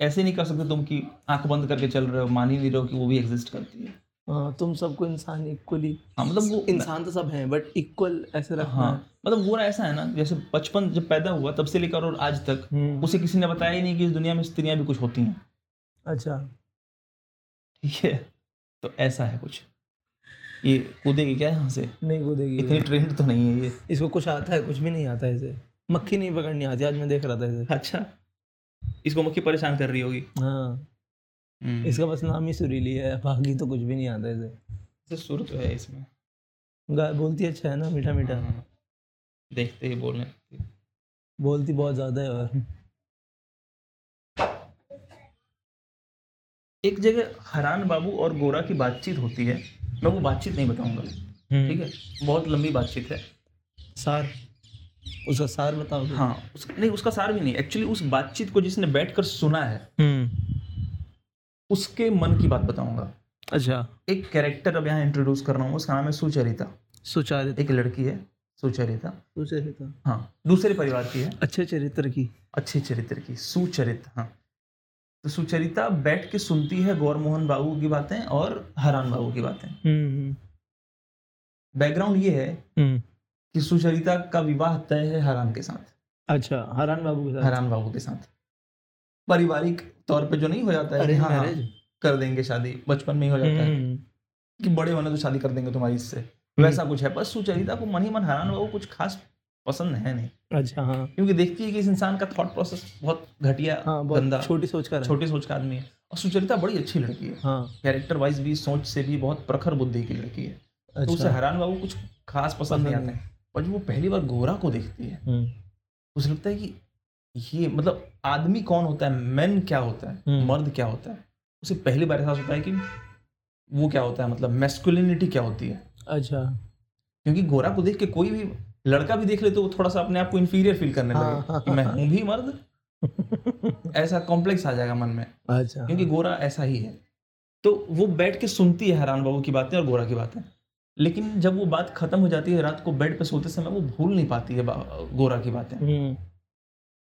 ऐसे नहीं कर सकते तुम कि आँख बंद करके चल रहे हो मान ही नहीं रहे हो कि वो भी एग्जिस्ट करती है। हाँ तुम सबको इंसान इक्वली हाँ मतलब वो इंसान तो सब हैं बट इक्वल ऐसे रखना। हाँ मतलब वो ऐसा है ना जैसे बचपन जब पैदा हुआ तब से लेकर और आज तक हम्म, उसे किसी ने बताया ही नहीं कि इस दुनिया में स्त्रियाँ भी कुछ होती हैं। अच्छा। ठीक है तो ऐसा है कुछ। ये कूदेगी क्या यहाँ से? नहीं कूदेगी। इतनी ट्रेंड तो नहीं है ये। इसको कुछ आता है कुछ भी नहीं आता है इसे। मक्खी नहीं पकड़नी आती आज मैं देख रहा था इसे। अच्छा। इसको मक्खी परेशान कर रही होगी। हाँ। इसका बस नाम ही सुरीली है बाकी तो कुछ भी नहीं आता इसे। इससे सुर तो है इसमें। गा बोलती अच्छा है ना मीठा मीठा। हाँ। देखते ही बोलने। बोलती बहुत ज़्यादा है और। एक जगह हरान बाबू और गोरा की बातचीत होती है। मैं वो बातचीत नहीं बताऊँगा। ठीक है? बहुत लंबी बातचीत है। सार। उसका सार बताओ। हाँ उस, नहीं उसका सार भी नहीं। एक्चुअली उस बातचीत को जिसने बैठकर सुना है हम्म। उसके मन की बात बताऊँगा। अच्छा। एक कैरेक्टर अब यहाँ इंट्रोड्यूस कर रहा हूँ उसका नाम है सुचरिता। सुचारित। एक लड़की है सुचरिता। सुचरिता। हाँ दूसरे परिवार की है। अच्छे चरित्र की। अच्छे चरित्र की सुचरित हाँ। तो सुचरिता बैठ के सुनती है गौर मोहन बाबू की बातें और हरान बाबू की बातें। हम्म। बैकग्राउंड ये है हम्म। कि सुचरिता का विवाह तय है हरान के साथ। अच्छा हरान बाबू के साथ। हरान बाबू के साथ। पारिवारिक तौर पे जो नहीं हो जाता है हाँ, हाँ, कर देंगे शादी बचपन में ही हो जाता है। हम्म। कि बड़े होने तो शादी कर देंगे तुम्हारी इससे। वैसा कुछ है। बस सुचरिता को मन ही मन हरान बाबू कुछ खास पसंद है नहीं। अच्छा हाँ। क्योंकि देखती है कि इस इंसान का थॉट प्रोसेस बहुत घटिया हाँ गंदा छोटी सोच कर छोटी सोच का आदमी है। और सुचरिता बड़ी अच्छी लड़की है। हाँ। कैरेक्टर वाइज भी सोच से भी बहुत प्रखर बुद्धि की लड़की है। तो उसे अच्छा हरान बाबू कुछ खास पसंद नहीं आते। हैं और जब वो पहली बार गोरा को देखती है हम्म। उसे लगता है कि ये मतलब आदमी कौन होता है? मैन क्या होता है? हम्म। मर्द क्या होता है? उसे पहली बार एहसास होता है कि वो क्या होता है? मतलब मैस्कुलिनिटी क्या होती है? अच्छा। क्योंकि गोरा को देख के कोई भी लड़का भी देख ले तो वो थोड़ा सा अपने आप को इन्फीरियर फील करने हाँ, लगे हाँ, कि मैं हूँ। भी मर्द। ऐसा कॉम्प्लेक्स आ जाएगा मन में। अच्छा। क्योंकि गोरा ऐसा ही है। तो वो बैठ के सुनती है हरान बाबू की बातें और गोरा की बातें। लेकिन जब वो बात खत्म हो जाती है रात को बेड पे सोते समय वो भूल नहीं पाती है गोरा की बातें। हम्म।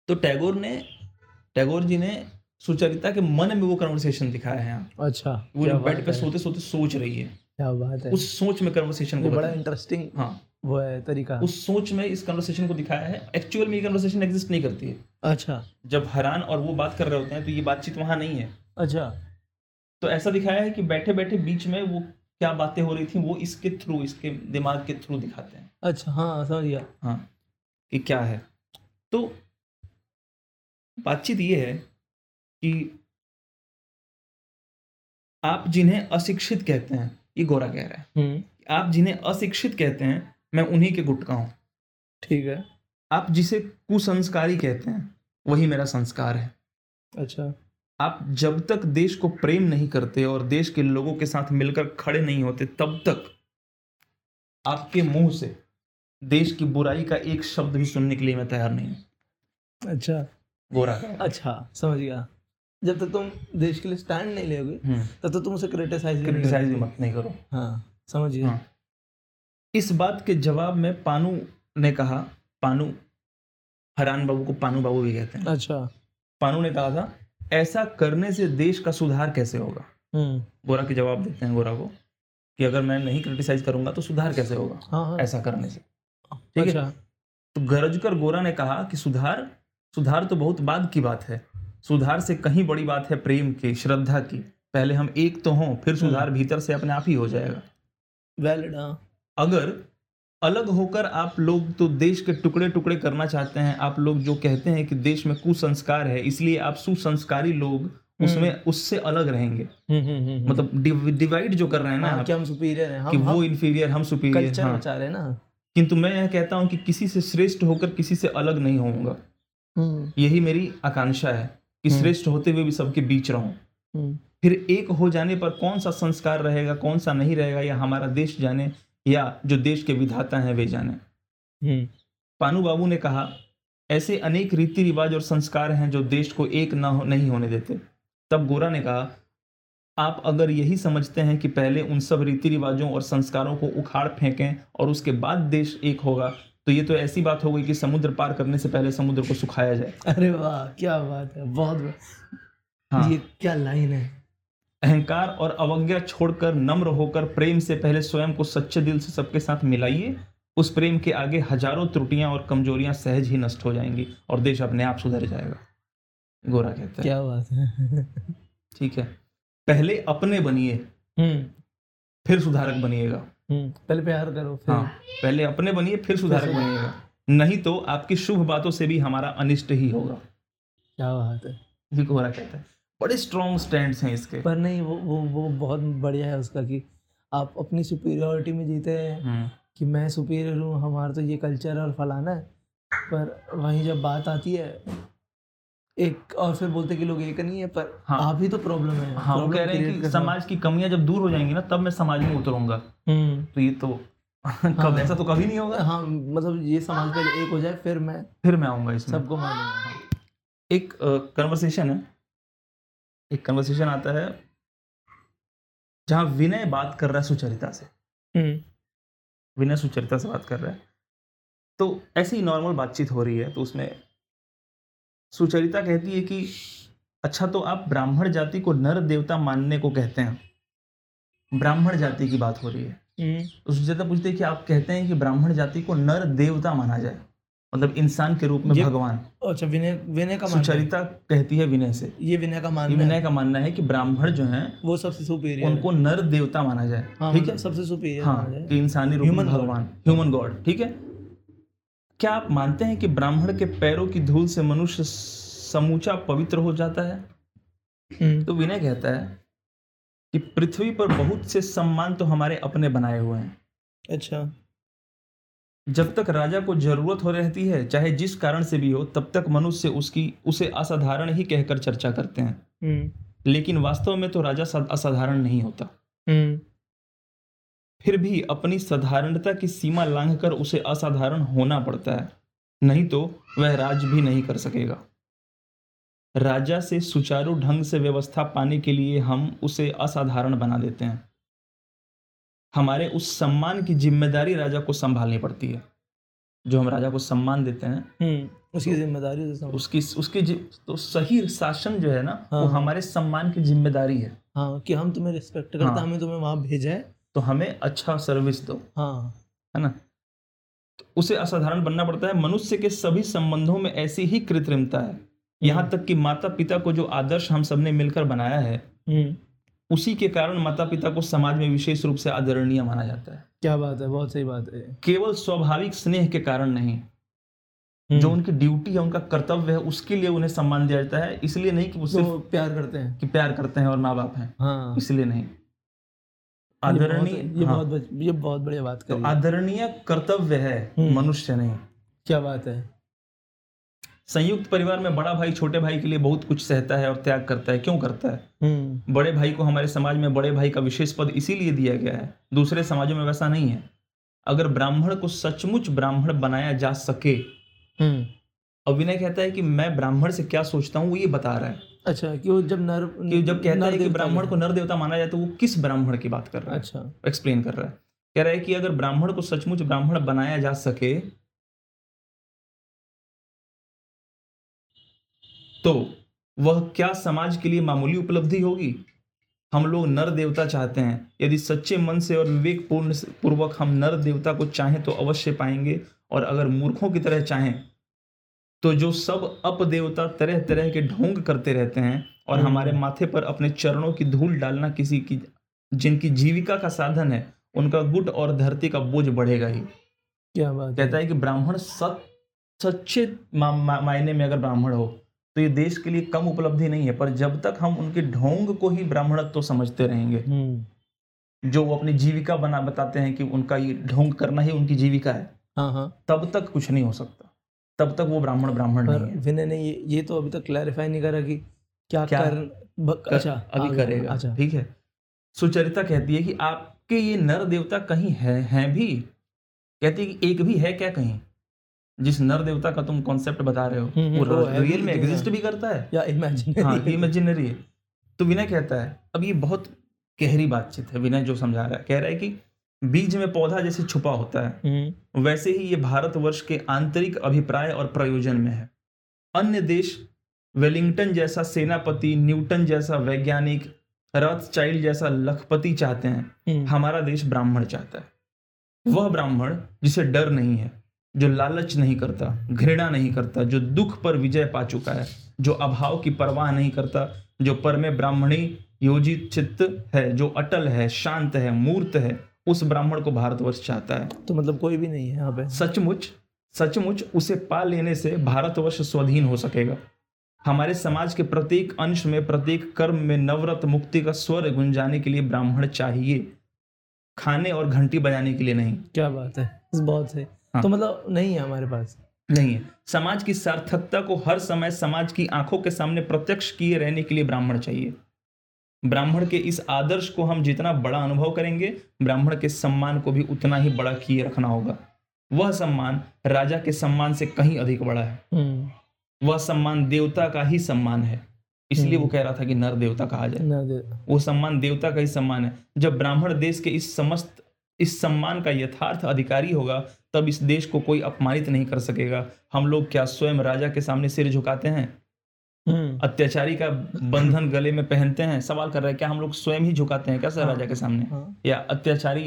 तो टैगोर ने टैगोर जी ने सुचरिता के मन में वो कन्वर्सेशन दिखाया है। अच्छा वो बेड पे सोते सोते सोच रही है। क्या बात है। उस सोच में कन्वर्सेशन को बड़ा इंटरेस्टिंग हाँ। वो है तरीका। उस सोच में इस कन्वर्सेशन को दिखाया है। एक्चुअल में ये कन्वर्सेशन एग्जिस्ट नहीं करती है। अच्छा। जब हरान और वो बात कर रहे होते हैं तो ये बातचीत वहाँ नहीं है। अच्छा। तो ऐसा दिखाया है कि बैठे बैठे बीच में वो क्या बातें हो रही थी वो इसके थ्रू इसके दिमाग के थ्रू दिखाते हैं। अच्छा हाँ समझ गया। हाँ कि क्या है। तो बातचीत ये है कि आप जिन्हें अशिक्षित कहते हैं ये गोरा कह रहा है। हम्म। आप जिन्हें अशिक्षित कहते हैं मैं उन्हीं के गुटका हूँ। ठीक है। आप जिसे कुसंस्कारी कहते हैं वही मेरा संस्कार है। अच्छा। आप जब तक देश को प्रेम नहीं करते और देश के लोगों के साथ मिलकर खड़े नहीं होते तब तक आपके मुँह से देश की बुराई का एक शब्द भी सुनने के लिए मैं तैयार नहीं हूँ। अच्छा। गोरा अच्छा। समझ गया। जब तक तुम देश के लिए स्टैंड नहीं लोगे तब तक तुम उसे क्रिटिसाइज क्रिटिसाइज भी मत नहीं करो। हाँ समझ गया। हाँ। इस बात के जवाब में पानू ने कहा पानू हरान बाबू को पानू बाबू भी कहते हैं। अच्छा। पानू ने कहा था ऐसा करने से देश का सुधार कैसे होगा? हम्म। गोरा के जवाब देते हैं गोरा को कि अगर मैं नहीं क्रिटिसाइज करूँगा तो सुधार कैसे होगा हाँ हाँ। ऐसा करने से। ठीक है? अच्छा। तो गरज कर गोरा ने कहा कि सुधार सुधार तो बहुत बाद की बात है। सुधार से कहीं बड़ी बात है प्रेम की श्रद्धा की। पहले हम एक तो हों फिर सुधार भीतर से अपने आप ही हो जाएगा। वैलिड हाँ। अगर अलग होकर आप लोग तो देश के टुकड़े टुकड़े करना चाहते हैं आप लोग जो कहते हैं कि देश में कुसंस्कार है इसलिए आप सुसंस्कारी लोग उसमें उससे अलग रहेंगे। मतलब मतलब डिव- डिवाइड जो कर रहे हैं ना हाँ, कि हम सुपीरियर हैं कि हम वो इंफीरियर हम सुपीरियर हाँ। बचा रहे हैं ना। किंतु मैं यह कहता हूँ कि किसी से श्रेष्ठ होकर किसी से अलग नहीं होऊँगा। हम्म यही मेरी आकांक्षा है कि हम्म। श्रेष्ठ होते हुए भी सबके बीच रहूँ। हम्म। फिर एक हो जाने पर कौन सा संस्कार रहेगा कौन सा नहीं रहेगा या हमारा देश जाने या जो देश के विधाता हैं वे जाने। हम्म। पानू बाबू ने कहा ऐसे अनेक रीति रिवाज और संस्कार हैं जो देश को एक ना हो, नहीं होने देते। तब गोरा ने कहा आप अगर यही समझते हैं कि पहले उन सब रीति रिवाजों और संस्कारों को उखाड़ फेंकें और उसके बाद देश एक होगा तो ये तो ऐसी बात हो गई कि समुद्र पार करने से पहले समुद्र को सुखाया जाए। अरे वाह क्या बात है बहुत हाँ। ये क्या लाइन है? अहंकार और अवज्ञा छोड़कर नम्र होकर प्रेम से पहले स्वयं को सच्चे दिल से सबके साथ मिलाइए। उस प्रेम के आगे हज़ारों त्रुटियाँ और कमजोरियाँ सहज ही नष्ट हो जाएँगी और देश अपने आप सुधर जाएगा। गोरा कहता है। क्या बात है। ठीक है। पहले अपने बनिए हम्म। फिर सुधारक बनिएगा। पहले प्यार करो फिर हाँ पहले अपने बनिए फिर सुधारक बनिएगा। नहीं तो आपकी शुभ बातों से भी हमारा अनिष्ट ही होगा। क्या बात है। ये गोरा कहता है। बड़े स्ट्रॉन्ग स्टैंड हैं इसके। पर नहीं वो वो वो बहुत बढ़िया है उसका कि आप अपनी सुपीरियोरिटी में जीते हैं हम्म, कि मैं सुपीरियर हूँ हमारा तो ये कल्चर और फलाना है। पर वहीं जब बात आती है एक और फिर बोलते कि लोग एक नहीं है पर हाँ। आप ही तो प्रॉब्लम है। हाँ वो कह रहे हैं कि समाज की कमियाँ जब दूर हो जाएँगी ना तब मैं समाज में उतरूँगा। हम्म। तो ये तो कब ऐसा तो कभी नहीं होगा। हाँ मतलब ये समाज पहले एक हो जाए फिर मैं फिर मैं आऊँगा इसमें। सबको मानूँगा एक कन्वर्सेशन है। एक कन्वर्सेशन आता है जहाँ विनय बात कर रहा है सुचरिता से। हम्म। विनय सुचरिता से बात कर रहा है। तो ऐसी नॉर्मल बातचीत हो रही है तो उसमें सुचरिता कहती है कि अच्छा तो आप ब्राह्मण जाति को नर देवता मानने को कहते हैं। ब्राह्मण जाति की बात हो रही है। हम्म। तो सुचरिता पूछती है कि आप कहते हैं कि ब्राह्मण जाति को नर देवता माना जाए? मतलब इंसान के रूप में भगवान। अच्छा विनय विनय का सुचरिता कहती है विनय से। ये विनय का मानना विनय का मानना है कि ब्राह्मण जो हैं वो सबसे सुपीरियर उनको नर देवता माना जाए। हाँ ठीक मतलब है सबसे सुपीरियर हाँ कि इंसानी रूप में भगवान ह्यूमन गॉड ठीक है? क्या आप मानते हैं कि ब्राह्मण के पैरों की धूल से मनुष्य समूचा पवित्र हो जाता है? हम्म, तो विनय कहता है कि पृथ्वी पर बहुत से सम्मान तो हमारे अपने बनाए हुए हैं। अच्छा। जब तक राजा को ज़रूरत हो रहती है चाहे जिस कारण से भी हो तब तक मनुष्य उसकी उसे असाधारण ही कहकर चर्चा करते हैं। हम्म। लेकिन वास्तव में तो राजा असाधारण नहीं होता। हम्म। फिर भी अपनी साधारणता की सीमा लांघकर उसे असाधारण होना पड़ता है नहीं तो वह राज भी नहीं कर सकेगा राजा से सुचारू ढंग से व्यवस्था पाने के लिए हम उसे असाधारण बना देते हैं हमारे उस सम्मान की ज़िम्मेदारी राजा को संभालनी पड़ती है जो हम राजा को सम्मान देते हैं हम्म उसकी ज़िम्मेदारी उसकी उसकी जि- तो सही शासन जो है ना हाँ। वो। हमारे सम्मान की ज़िम्मेदारी है हाँ कि हम तुम्हें रिस्पेक्ट करते हाँ। हैं हमें तुम्हें वहाँ भेजा है तो हमें अच्छा सर्विस दो हाँ। है ना? तो उसे असाधारण बनना पड़ता है। मनुष्य के सभी संबंधों में ऐसी ही कृत्रिमता है। यहाँ तक कि माता पिता को जो आदर्श हम सबने मिलकर बनाया है हम्म। उसी के कारण माता पिता को समाज में विशेष रूप से आदरणीय माना जाता है। क्या बात है बहुत सही बात है। केवल स्वाभाविक स्नेह के कारण नहीं हम्म, जो उनकी ड्यूटी है उनका कर्तव्य है उसके लिए उन्हें सम्मान दिया जाता है। इसलिए नहीं कि वो सिर्फ़ तो प्यार करते हैं। कि प्यार करते हैं और माँ बाप हैं। हाँ। इसलिए नहीं। आदरणीय ये हाँ, बहुत ये बहुत बढ़िया बात तो आदरणीय कर्तव्य है हम्म। मनुष्य नहीं। क्या बात है। संयुक्त परिवार में बड़ा भाई छोटे भाई के लिए बहुत कुछ सहता है और त्याग करता है। क्यों करता है? हम्म। बड़े भाई को हमारे समाज में बड़े भाई का विशेष पद इसीलिए दिया गया है। दूसरे समाजों में वैसा नहीं है। अगर ब्राह्मण को सचमुच ब्राह्मण बनाया जा सके हम्म। अब विनय कहता है कि मैं ब्राह्मण से क्या सोचता हूँ वो ये बता रहा है। अच्छा कि वो जब नर कि जब कहता है कि ब्राह्मण को नर देवता माना जाए तो वो किस ब्राह्मण की बात कर रहा है? अच्छा। एक्सप्लेन कर रहा है। कह रहा है कि अगर ब्राह्मण को सचमुच ब्राह्मण बनाया जा सके तो वह क्या समाज के लिए मामूली उपलब्धि होगी? हम लोग नर देवता चाहते हैं। यदि सच्चे मन से और विवेक पूर्ण पूर्वक हम नर देवता को चाहें तो अवश्य पाएँगे और अगर मूर्खों की तरह चाहें तो जो सब अप देवता तरह तरह के ढोंग करते रहते हैं और हम्म। हमारे माथे पर अपने चरणों की धूल डालना किसी की जिनकी जीविका का साधन है उनका गुट और धरती का बोझ बढ़ेगा ही। क्या बात कहता है कि ब्राह्मण सच सच्चे मा, मा, मायने में अगर ब्राह्मण हो तो ये देश के लिए कम उपलब्धि नहीं है पर जब तक हम उनके ढोंग को ही ब्राह्मणत्व तो समझते रहेंगे हम्म। जो वो अपनी जीविका बना बताते हैं कि उनका ये ढोंग करना ही उनकी जीविका है हाँ हाँ। तब तक कुछ नहीं हो सकता। तब तक वो ब्राह्मण ब्राह्मण पर नहीं है। विनय ने ये ये तो अभी तक क्लैरिफाई नहीं करा कि क्या, क्या कर कर- अच्छा अभी करेगा अच्छा। ठीक है। सुचरिता कहती है कि आपके ये नर देवता कहीं है हैं भी? कहती है कि एक भी है क्या कहीं? जिस नर देवता का तुम कॉन्सेप्ट बता रहे हो हम्म, वो वो है रियल में तो एग्जिस्ट भी करता है? या इमेजिन हाँ इमेजिनरी है। तो विनय कहता है अब ये बहुत गहरी बातचीत है विनय जो समझा रहा है कह रहा है कि बीज में पौधा जैसे छुपा होता है हम्म। वैसे ही ये भारतवर्ष के आंतरिक अभिप्राय और प्रयोजन में है। अन्य देश वेलिंगटन जैसा सेनापति न्यूटन जैसा वैज्ञानिक रथ चाइल्ड जैसा लखपति चाहते हैं हम्म, हमारा देश ब्राह्मण चाहता है। वह ब्राह्मण जिसे डर नहीं है जो लालच नहीं करता घृणा नहीं करता जो दुख पर विजय पा चुका है जो अभाव की परवाह नहीं करता जो पर में ब्राह्मणी योजित चित्त है जो अटल है शांत है मूर्त है उस ब्राह्मण को भारतवर्ष चाहता है। तो मतलब कोई भी नहीं है यहाँ पे। सचमुच सचमुच उसे पा लेने से भारतवर्ष स्वाधीन हो सकेगा। हमारे समाज के प्रत्येक अंश में प्रत्येक कर्म में नवरत मुक्ति का स्वर गुंजाने के लिए ब्राह्मण चाहिए। खाने और घंटी बजाने के लिए नहीं। क्या बात है। बहुत सही। हाँ। तो मतलब नहीं है हमारे पास। नहीं है। समाज की सार्थकता को हर समय समाज की आँखों के सामने प्रत्यक्ष किए रहने के लिए ब्राह्मण चाहिए। ब्राह्मण के इस आदर्श को हम जितना बड़ा अनुभव करेंगे ब्राह्मण के सम्मान को भी उतना ही बड़ा किए रखना होगा। वह सम्मान राजा के सम्मान से कहीं अधिक बड़ा है। हम्म, वह सम्मान देवता का ही सम्मान है। इसलिए वो हम्म। कह रहा था कि नर देवता कहा जाए। वो सम्मान देवता का ही सम्मान है। जब ब्राह्मण देश के इस समस्त इस सम्मान का यथार्थ अधिकारी होगा तब इस देश को कोई अपमानित नहीं कर सकेगा। हम लोग क्या स्वयं राजा के सामने सिर झुकाते हैं? अत्याचारी का बंधन गले में पहनते हैं। सवाल कर रहे हैं क्या हम लोग स्वयं ही झुकाते हैं क्या सर हाँ। राजा के सामने? हाँ। या अत्याचारी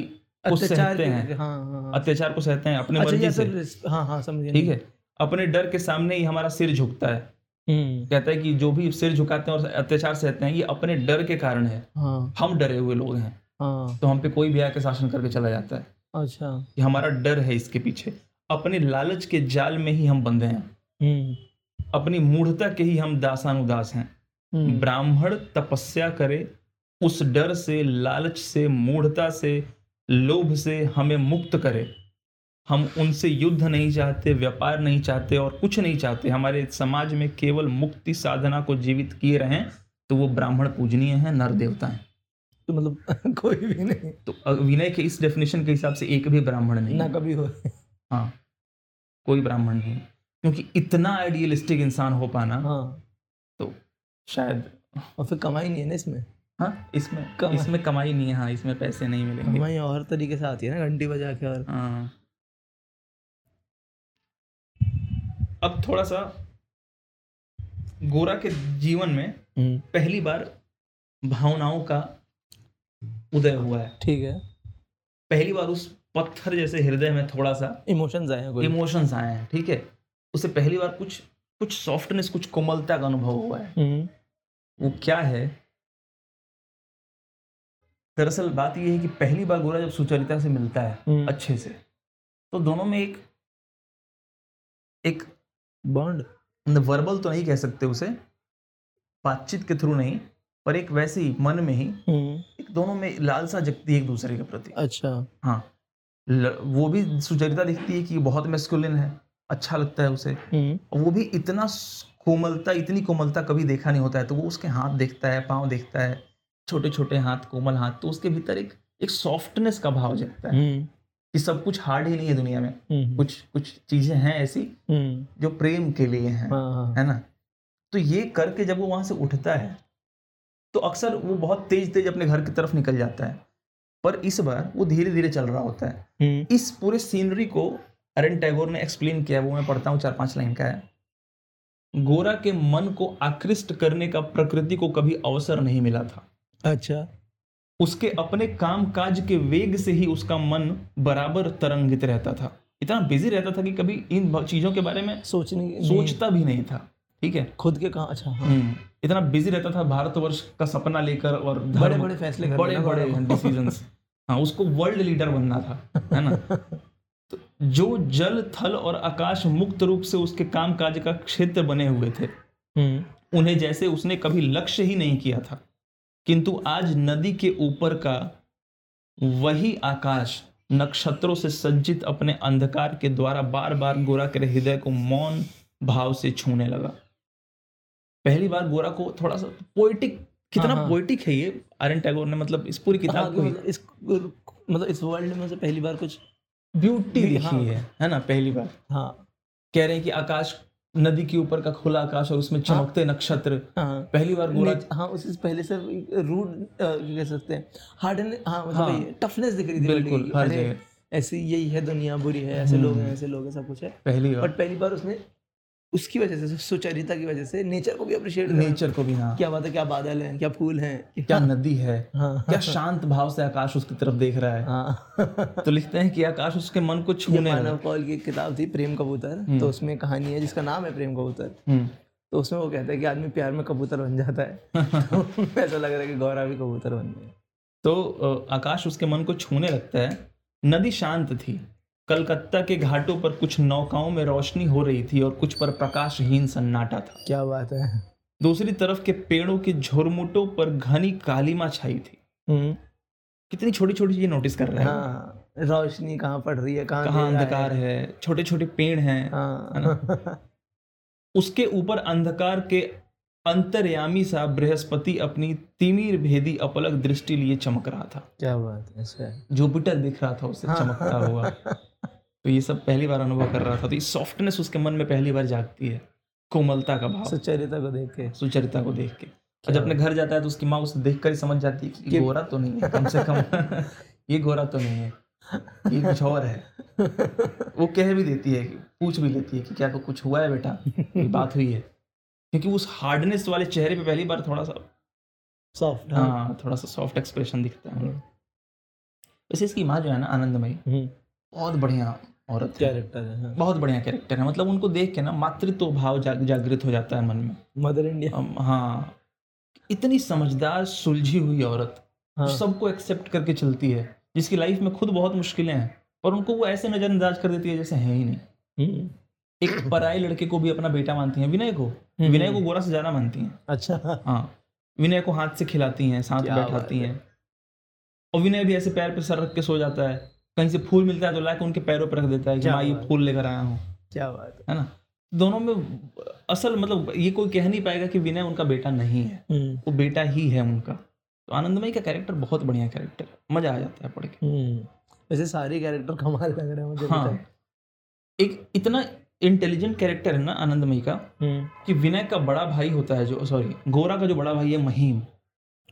को सहते हैं? हाँ हाँ हाँ। अत्याचार को सहते हैं अपने अच्छा मर्ज़ी से। हाँ हाँ समझ। ठीक है। अपने डर के सामने ही हमारा सिर झुकता है। हम्म, कहता है कि जो भी सिर झुकाते हैं और अत्याचार सहते हैं ये अपने डर के कारण है। हाँ। हम डरे हुए लोग हैं। हाँ। तो हम पे कोई भी आके शासन करके चला जाता है। अच्छा। कि हमारा डर है इसके पीछे। अपने लालच के जाल में ही हम बंधे हैं। हम्म, अपनी मूढ़ता के ही हम दासानुदास हैं। हम्म, ब्राह्मण तपस्या करे उस डर से लालच से मूढ़ता से लोभ से हमें मुक्त करे। हम उनसे युद्ध नहीं चाहते व्यापार नहीं चाहते और कुछ नहीं चाहते। हमारे समाज में केवल मुक्ति साधना को जीवित किए रहें तो वो ब्राह्मण पूजनीय हैं नर देवता हैं। तो मतलब कोई भी नहीं। तो विनय के इस डेफिनेशन के हिसाब से एक भी ब्राह्मण नहीं ना। कभी हो। हाँ कोई ब्राह्मण नहीं। क्योंकि इतना आइडियलिस्टिक इंसान हो पाना हाँ। तो शायद। और फिर कमाई नहीं है ना इसमें? हाँ इसमें कमाई। इसमें कमाई नहीं है हाँ इसमें पैसे नहीं मिलेंगे। कमाई और तरीके से आती है ना घंटी बजा के और। हाँ। अब थोड़ा सा गोरा के जीवन में हम्म, पहली बार भावनाओं का उदय हुआ है। ठीक है। पहली बार उस पत्थर जैसे हृदय में थोड़ा सा इमोशंस आए हैं इमोशंस आए हैं ठीक है? उसे पहली बार कुछ कुछ सॉफ्टनेस कुछ कोमलता का अनुभव हुआ है। हम्म, वो क्या है? दरअसल बात यह है कि पहली बार गोरा जब सुचरिता से मिलता है हम्म, अच्छे से तो दोनों में एक एक बॉन्ड वर्बल तो नहीं कह सकते उसे बातचीत के थ्रू नहीं पर एक वैसे ही मन में ही हम्म, एक दोनों में लालसा जगती है एक दूसरे के प्रति। अच्छा। हाँ। ल- वो भी सुचरिता दिखती है कि बहुत मेस्कुलिन है। अच्छा लगता है उसे। हम्म, और वो भी इतना कोमलता इतनी कोमलता कभी देखा नहीं होता है तो वो उसके हाथ देखता है पाँव देखता है छोटे छोटे हाथ कोमल हाथ तो उसके भीतर एक एक सॉफ्टनेस का भाव जगता है। हम्म, कि सब कुछ हार्ड ही नहीं है दुनिया में। हम्म, कुछ कुछ चीज़ें हैं ऐसी जो प्रेम के लिए हैं हाँ हाँ। है ना? तो ये करके जब वो वहाँ से उठता है तो अक्सर वो बहुत तेज तेज अपने घर की तरफ़ निकल जाता है। पर इस बार वो धीरे धीरे चल रहा होता है। इस पूरे सीनरी को अरन टैगोर ने एक्सप्लेन किया है, वो मैं पढ़ता हूँ चार पाँच लाइन का है। गोरा के मन को आकृष्ट करने का प्रकृति को कभी अवसर नहीं मिला था। अच्छा। उसके अपने काम काज के वेग से ही उसका मन बराबर तरंगित रहता था। इतना बिज़ी रहता था कि कभी इन चीज़ों के बारे में सोचने सोचता भी नहीं था ठीक है? खुद के कहा अच्छा हाँ। हम्म, इतना बिज़ी रहता था भारतवर्ष का सपना लेकर और बड़े बड़े फैसले बड़े बड़े। डिसीजंस हाँ उसको वर्ल्ड लीडर बनना था है ना? जो जल थल और आकाश मुक्त रूप से उसके काम काज का क्षेत्र बने हुए थे। हम्म, उन्हें जैसे उसने कभी लक्ष्य ही नहीं किया था। किंतु आज नदी के ऊपर का वही आकाश नक्षत्रों से सज्जित अपने अंधकार के द्वारा बार बार गोरा के हृदय को मौन भाव से छूने लगा। पहली बार गोरा को थोड़ा सा पोइटिक कितना हाँ, हाँ। पोइटिक है ये। आर्यन टैगोर ने मतलब इस पूरी हाँ, किताब को मतलब इस मतलब इस वर्ल्ड में से पहली बार कुछ ब्यूटी दिखी हाँ। है। है ना पहली बार। हाँ। कह रहे हैं कि आकाश नदी के ऊपर का खुला आकाश और उसमें चमकते हाँ, नक्षत्र। हाँ। पहली बार गोरा हाँ उससे पहले से रूड कह सकते हैं हार्ड हाँ मतलब हाँ। टफनेस दिख रही थी बिल्कुल हर जगह। ऐसी यही है दुनिया बुरी है ऐसे लोग हैं हम्म। ऐसे लोग हैं सब कुछ है। पहली बार। बट पहली बार उसने उसकी वजह से सुचरिता की वजह से नेचर को भी अप्रिशिएट नेचर को भी हाँ। क्या बात है क्या बादल है क्या फूल है क्या नदी है हाँ। क्या शांत भाव से आकाश उसकी तरफ़ देख रहा है। हाँ। तो लिखते हैं कि आकाश उसके मन को छूने मानव कौल की किताब थी प्रेम कबूतर। तो उसमें कहानी है जिसका नाम है प्रेम कबूतर। हम्म, तो उसमें वो कहता है कि आदमी प्यार में कबूतर बन जाता है। तो ऐसा लग रहा है कि गौरा भी कबूतर बन गए तो आकाश उसके मन को छूने लगता है। नदी शांत थी। कलकत्ता के घाटों पर कुछ नौकाओं में रोशनी हो रही थी और कुछ पर प्रकाशहीन सन्नाटा था। क्या बात है। दूसरी तरफ़ के पेड़ों के झुरमुटों पर घनी कालीमा छाई थी। हम्म, कितनी छोटी छोटी चीज़ें नोटिस कर रहे हैं। हाँ रोशनी कहाँ पड़ रही है कहाँ अंधकार है। छोटे छोटे पेड़ हैं हाँ। उसके ऊपर अंधकार के अंतर्यामी सा बृहस्पति अपनी तिमिर भेदी अपलक दृष्टि लिए चमक रहा था। क्या बात है जुपिटर दिख रहा था उसे हाँ। चमकता हुआ। तो ये सब पहली बार अनुभव कर रहा था। तो ये सॉफ्टनेस उसके मन में पहली बार जागती है। कोमलता का भाव। सुचरिता को देख के। सुचरिता को देख के। और जब अपने घर जाता है तो उसकी माँ उसे देख कर ही समझ जाती है कि ये गोरा तो नहीं है कम से कम। ये गोरा तो नहीं है। ये कुछ और है। वो कह भी देती है पूछ भी लेती है कि क्या कुछ हुआ है बेटा? ये बात हुई है। क्योंकि उस हार्डनेस वाले चेहरे पे पहली बार थोड़ा सा सॉफ्ट हाँ। हाँ थोड़ा सा सॉफ्ट एक्सप्रेशन दिखता है। वैसे इसकी माँ जो है ना आनंदमयी बहुत बढ़िया औरत कैरेक्टर है हाँ। बहुत बढ़िया कैरेक्टर है। मतलब उनको देख के ना मातृत्व भाव जाग, जागृत हो जाता है मन में। मदर इंडिया हाँ। इतनी समझदार सुलझी हुई औरत हाँ। सबको एक्सेप्ट करके चलती है जिसकी लाइफ में खुद बहुत मुश्किलें हैं पर उनको वो ऐसे नजरअंदाज कर देती है जैसे है ही नहीं। हम्म, एक पराये लड़के को भी अपना बेटा मानती हैं विनय को। हम्म। विनय को गोरा से ज़्यादा मानती हैं। अच्छा। हाँ। विनय को हाथ से खिलाती हैं साथ बैठाती हैं। और विनय भी ऐसे पैर पर सर रख के सो जाता है। कहीं से फूल मिलता है तो लाके उनके पैरों पर रख देता है कि माँ ये फूल लेकर आया हूँ। क्या बात है। ना? दोनों में असल मतलब ये कोई कह नहीं पाएगा कि विनय उनका बेटा नहीं है। हम्म, वो बेटा ही है उनका। तो आनंदमयी का कैरेक्टर बहुत बढ़िया कैरेक्टर है। मज़ा आ जाता है पढ़ के। हम्म। वैसे सारे कैरेक्टर कमाल लग रहे हैं मुझे हाँ। एक इतना इंटेलिजेंट कैरेक्टर है ना आनंदमयी का कि विनय का बड़ा भाई होता है जो सॉरी गोरा का जो बड़ा भाई है महीम।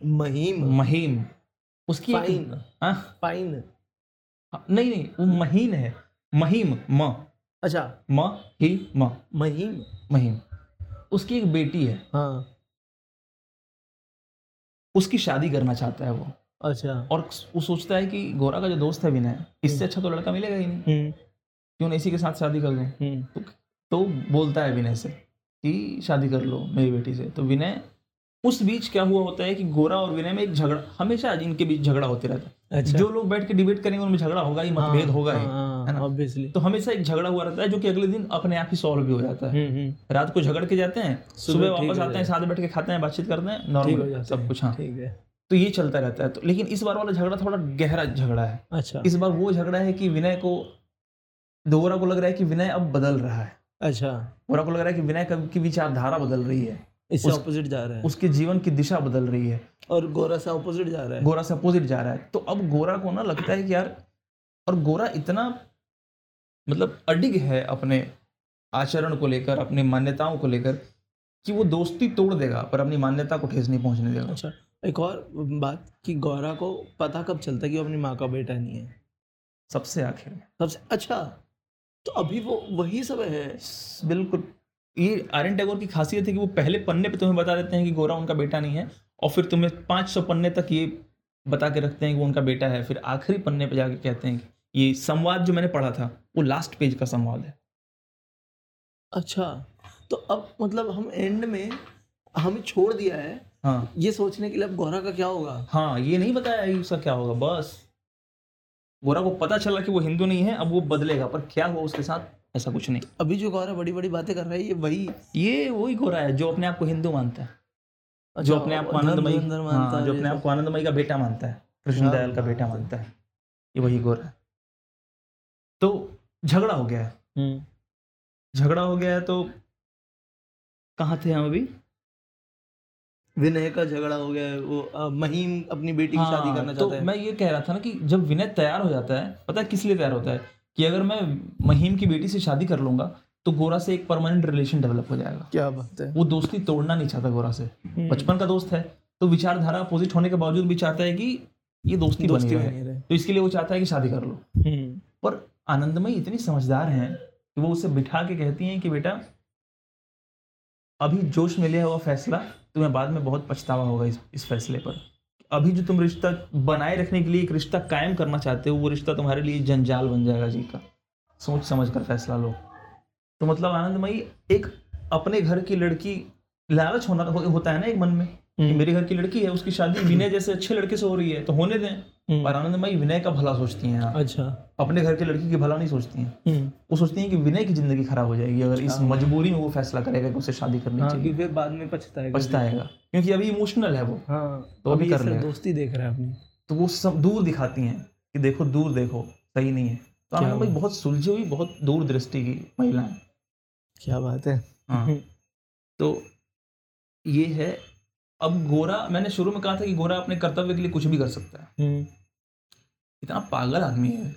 महीम? महीम। उसकी फाइन हाँ, फाइन नहीं नहीं वो महीन है। महिम म। अच्छा। म ही म। महीम? महिम। उसकी एक बेटी है। हाँ। उसकी शादी करना चाहता है वो। अच्छा। और वो सोचता है कि गोरा का जो दोस्त है विनय इससे अच्छा तो लड़का मिलेगा ही नहीं। हम्म, क्यों ना इसी के साथ शादी कर दूँ हम्म, तो बोलता है विनय से कि शादी कर लो मेरी बेटी से। तो विनय उस बीच क्या हुआ होता है कि गोरा और विनय में एक झगड़ा हमेशा इनके बीच झगड़ा होते रहता है। अच्छा। जो लोग बैठ के डिबेट करेंगे उनमें झगड़ा होगा ही मतभेद होगा ही है ऑब्वियसली तो हमेशा एक झगड़ा हुआ रहता है जो कि अगले दिन अपने आप ही सॉल्व भी हो जाता है। रात को झगड़ के जाते हैं सुबह वापस आते हैं साथ बैठ के खाते हैं बातचीत करते हैं नॉर्मल सब कुछ हाँ। तो ये चलता रहता है। तो लेकिन इस बार वाला झगड़ा थोड़ा गहरा झगड़ा है। अच्छा। इस बार वो झगड़ा है कि विनय को दोरा को लग रहा है कि विनय अब बदल रहा है। अच्छा। गोरा को लग रहा है कि विनय का- की विचारधारा बदल रही है। इससे ऑपोजिट जा रहा है। उसके जीवन की दिशा बदल रही है। और गोरा से ऑपोजिट जा रहा है। गोरा से अपोजिट जा रहा है। तो अब गोरा को ना लगता है कि यार और गोरा इतना मतलब अडिग है अपने आचरण को लेकर अपनी मान्यताओं को लेकर कि वो दोस्ती तोड़ देगा पर अपनी मान्यता को ठेस नहीं पहुँचने देगा। अच्छा एक और बात कि गौरा को पता कब चलता है कि वो अपनी माँ का बेटा नहीं है? सबसे आखिर में। सबसे अच्छा तो अभी वो वही सब है। बिल्कुल। ये आर्यन टैगोर की खासियत है कि वो पहले पन्ने पे तुम्हें बता देते हैं कि गोरा उनका बेटा नहीं है और फिर तुम्हें 500 पन्ने तक ये बता के रखते हैं कि वो उनका बेटा है। फिर आखिरी पन्ने पे जाके कहते हैं कि ये संवाद जो मैंने पढ़ा था वो लास्ट पेज का संवाद है। अच्छा तो अब मतलब हम एंड में हमें छोड़ दिया है। हाँ। ये सोचने के लिए अब गौरा का क्या होगा? हाँ ये नहीं बताया उसका क्या होगा बस। गोरा को पता चला कि वो हिंदू नहीं है अब वो बदलेगा पर क्या हुआ उसके साथ? ऐसा कुछ नहीं। अभी जो गौरा बड़ी बड़ी बातें कर रहा है ये वही। ये वही गोरा है जो अपने आप को हिंदू मानता है। जो अपने आप को आनंदमयी हाँ, जो अपने। आप को आनंदमयी का बेटा मानता है कृष्णदयाल का बेटा मानता है ये वही गोरा है। तो झगड़ा हो गया है। हम्म, झगड़ा हो गया है तो कहाँ थे हम अभी? विनय का झगड़ा हो गया है वो महीम अपनी बेटी की शादी हाँ, करना तो चाहता है। मैं ये कह रहा था ना कि जब विनय तैयार हो जाता है पता है किस लिए तैयार होता है? कि अगर मैं महीम की बेटी से शादी कर लूँगा तो गोरा से एक परमानेंट रिलेशन डेवलप हो जाएगा। क्या बात है। वो दोस्ती तोड़ना नहीं चाहता गोरा से। हम्म, बचपन का दोस्त है तो विचारधारा अपोजिट होने के बावजूद भी चाहता है कि ये दोस्ती, दोस्ती बनी रहे। तो इसके लिए वो चाहता है कि शादी कर लो। हम्म, पर आनंदमयी इतनी समझदार हैं कि वो उसे बिठा के कहती हैं कि बेटा अभी जोश में लिया हुआ फैसला तुम्हें बाद में बहुत पछतावा होगा इस इस फैसले पर। अभी जो तुम रिश्ता बनाए रखने के लिए एक रिश्ता कायम करना चाहते हो वो रिश्ता तुम्हारे लिए जंजाल बन जाएगा जी का। सोच समझ कर फैसला लो। तो मतलब आनंदमयी एक अपने घर की लड़की लालच होना हो, होता है ना एक मन में कि हम्म, मेरे घर की लड़की है उसकी शादी बिना जैसे अच्छे लड़के से हो रही है तो होने दें। हम्म, पर आनंदमयी विनय का भला सोचती हैं अच्छा। अपने घर की लड़की की भला नहीं सोचती हैं। हम्म, वो सोचती हैं कि विनय की ज़िंदगी खराब हो जाएगी अगर इस हाँ। मजबूरी में वो फैसला करेगा कि उसे शादी करनी हाँ चाहिए। फिर बाद में पछताएगा पछताएगा। क्योंकि अभी इमोशनल है वो। हाँ तो अभी कर। दोस्ती देख रहा है अपनी। तो वो सब दूर दिखाती हैं कि देखो दूर देखो सही नहीं है। तो क्या आनंदमयी बहुत सुलझी हुई बहुत दूर दृष्टि की महिला है। क्या बात है। हाँ। हम्म, तो ये है अब गोरा मैंने शुरू में कहा था कि गोरा अपने कर्तव्य के लिए कुछ भी कर सकता है। हम्म, इतना पागल आदमी है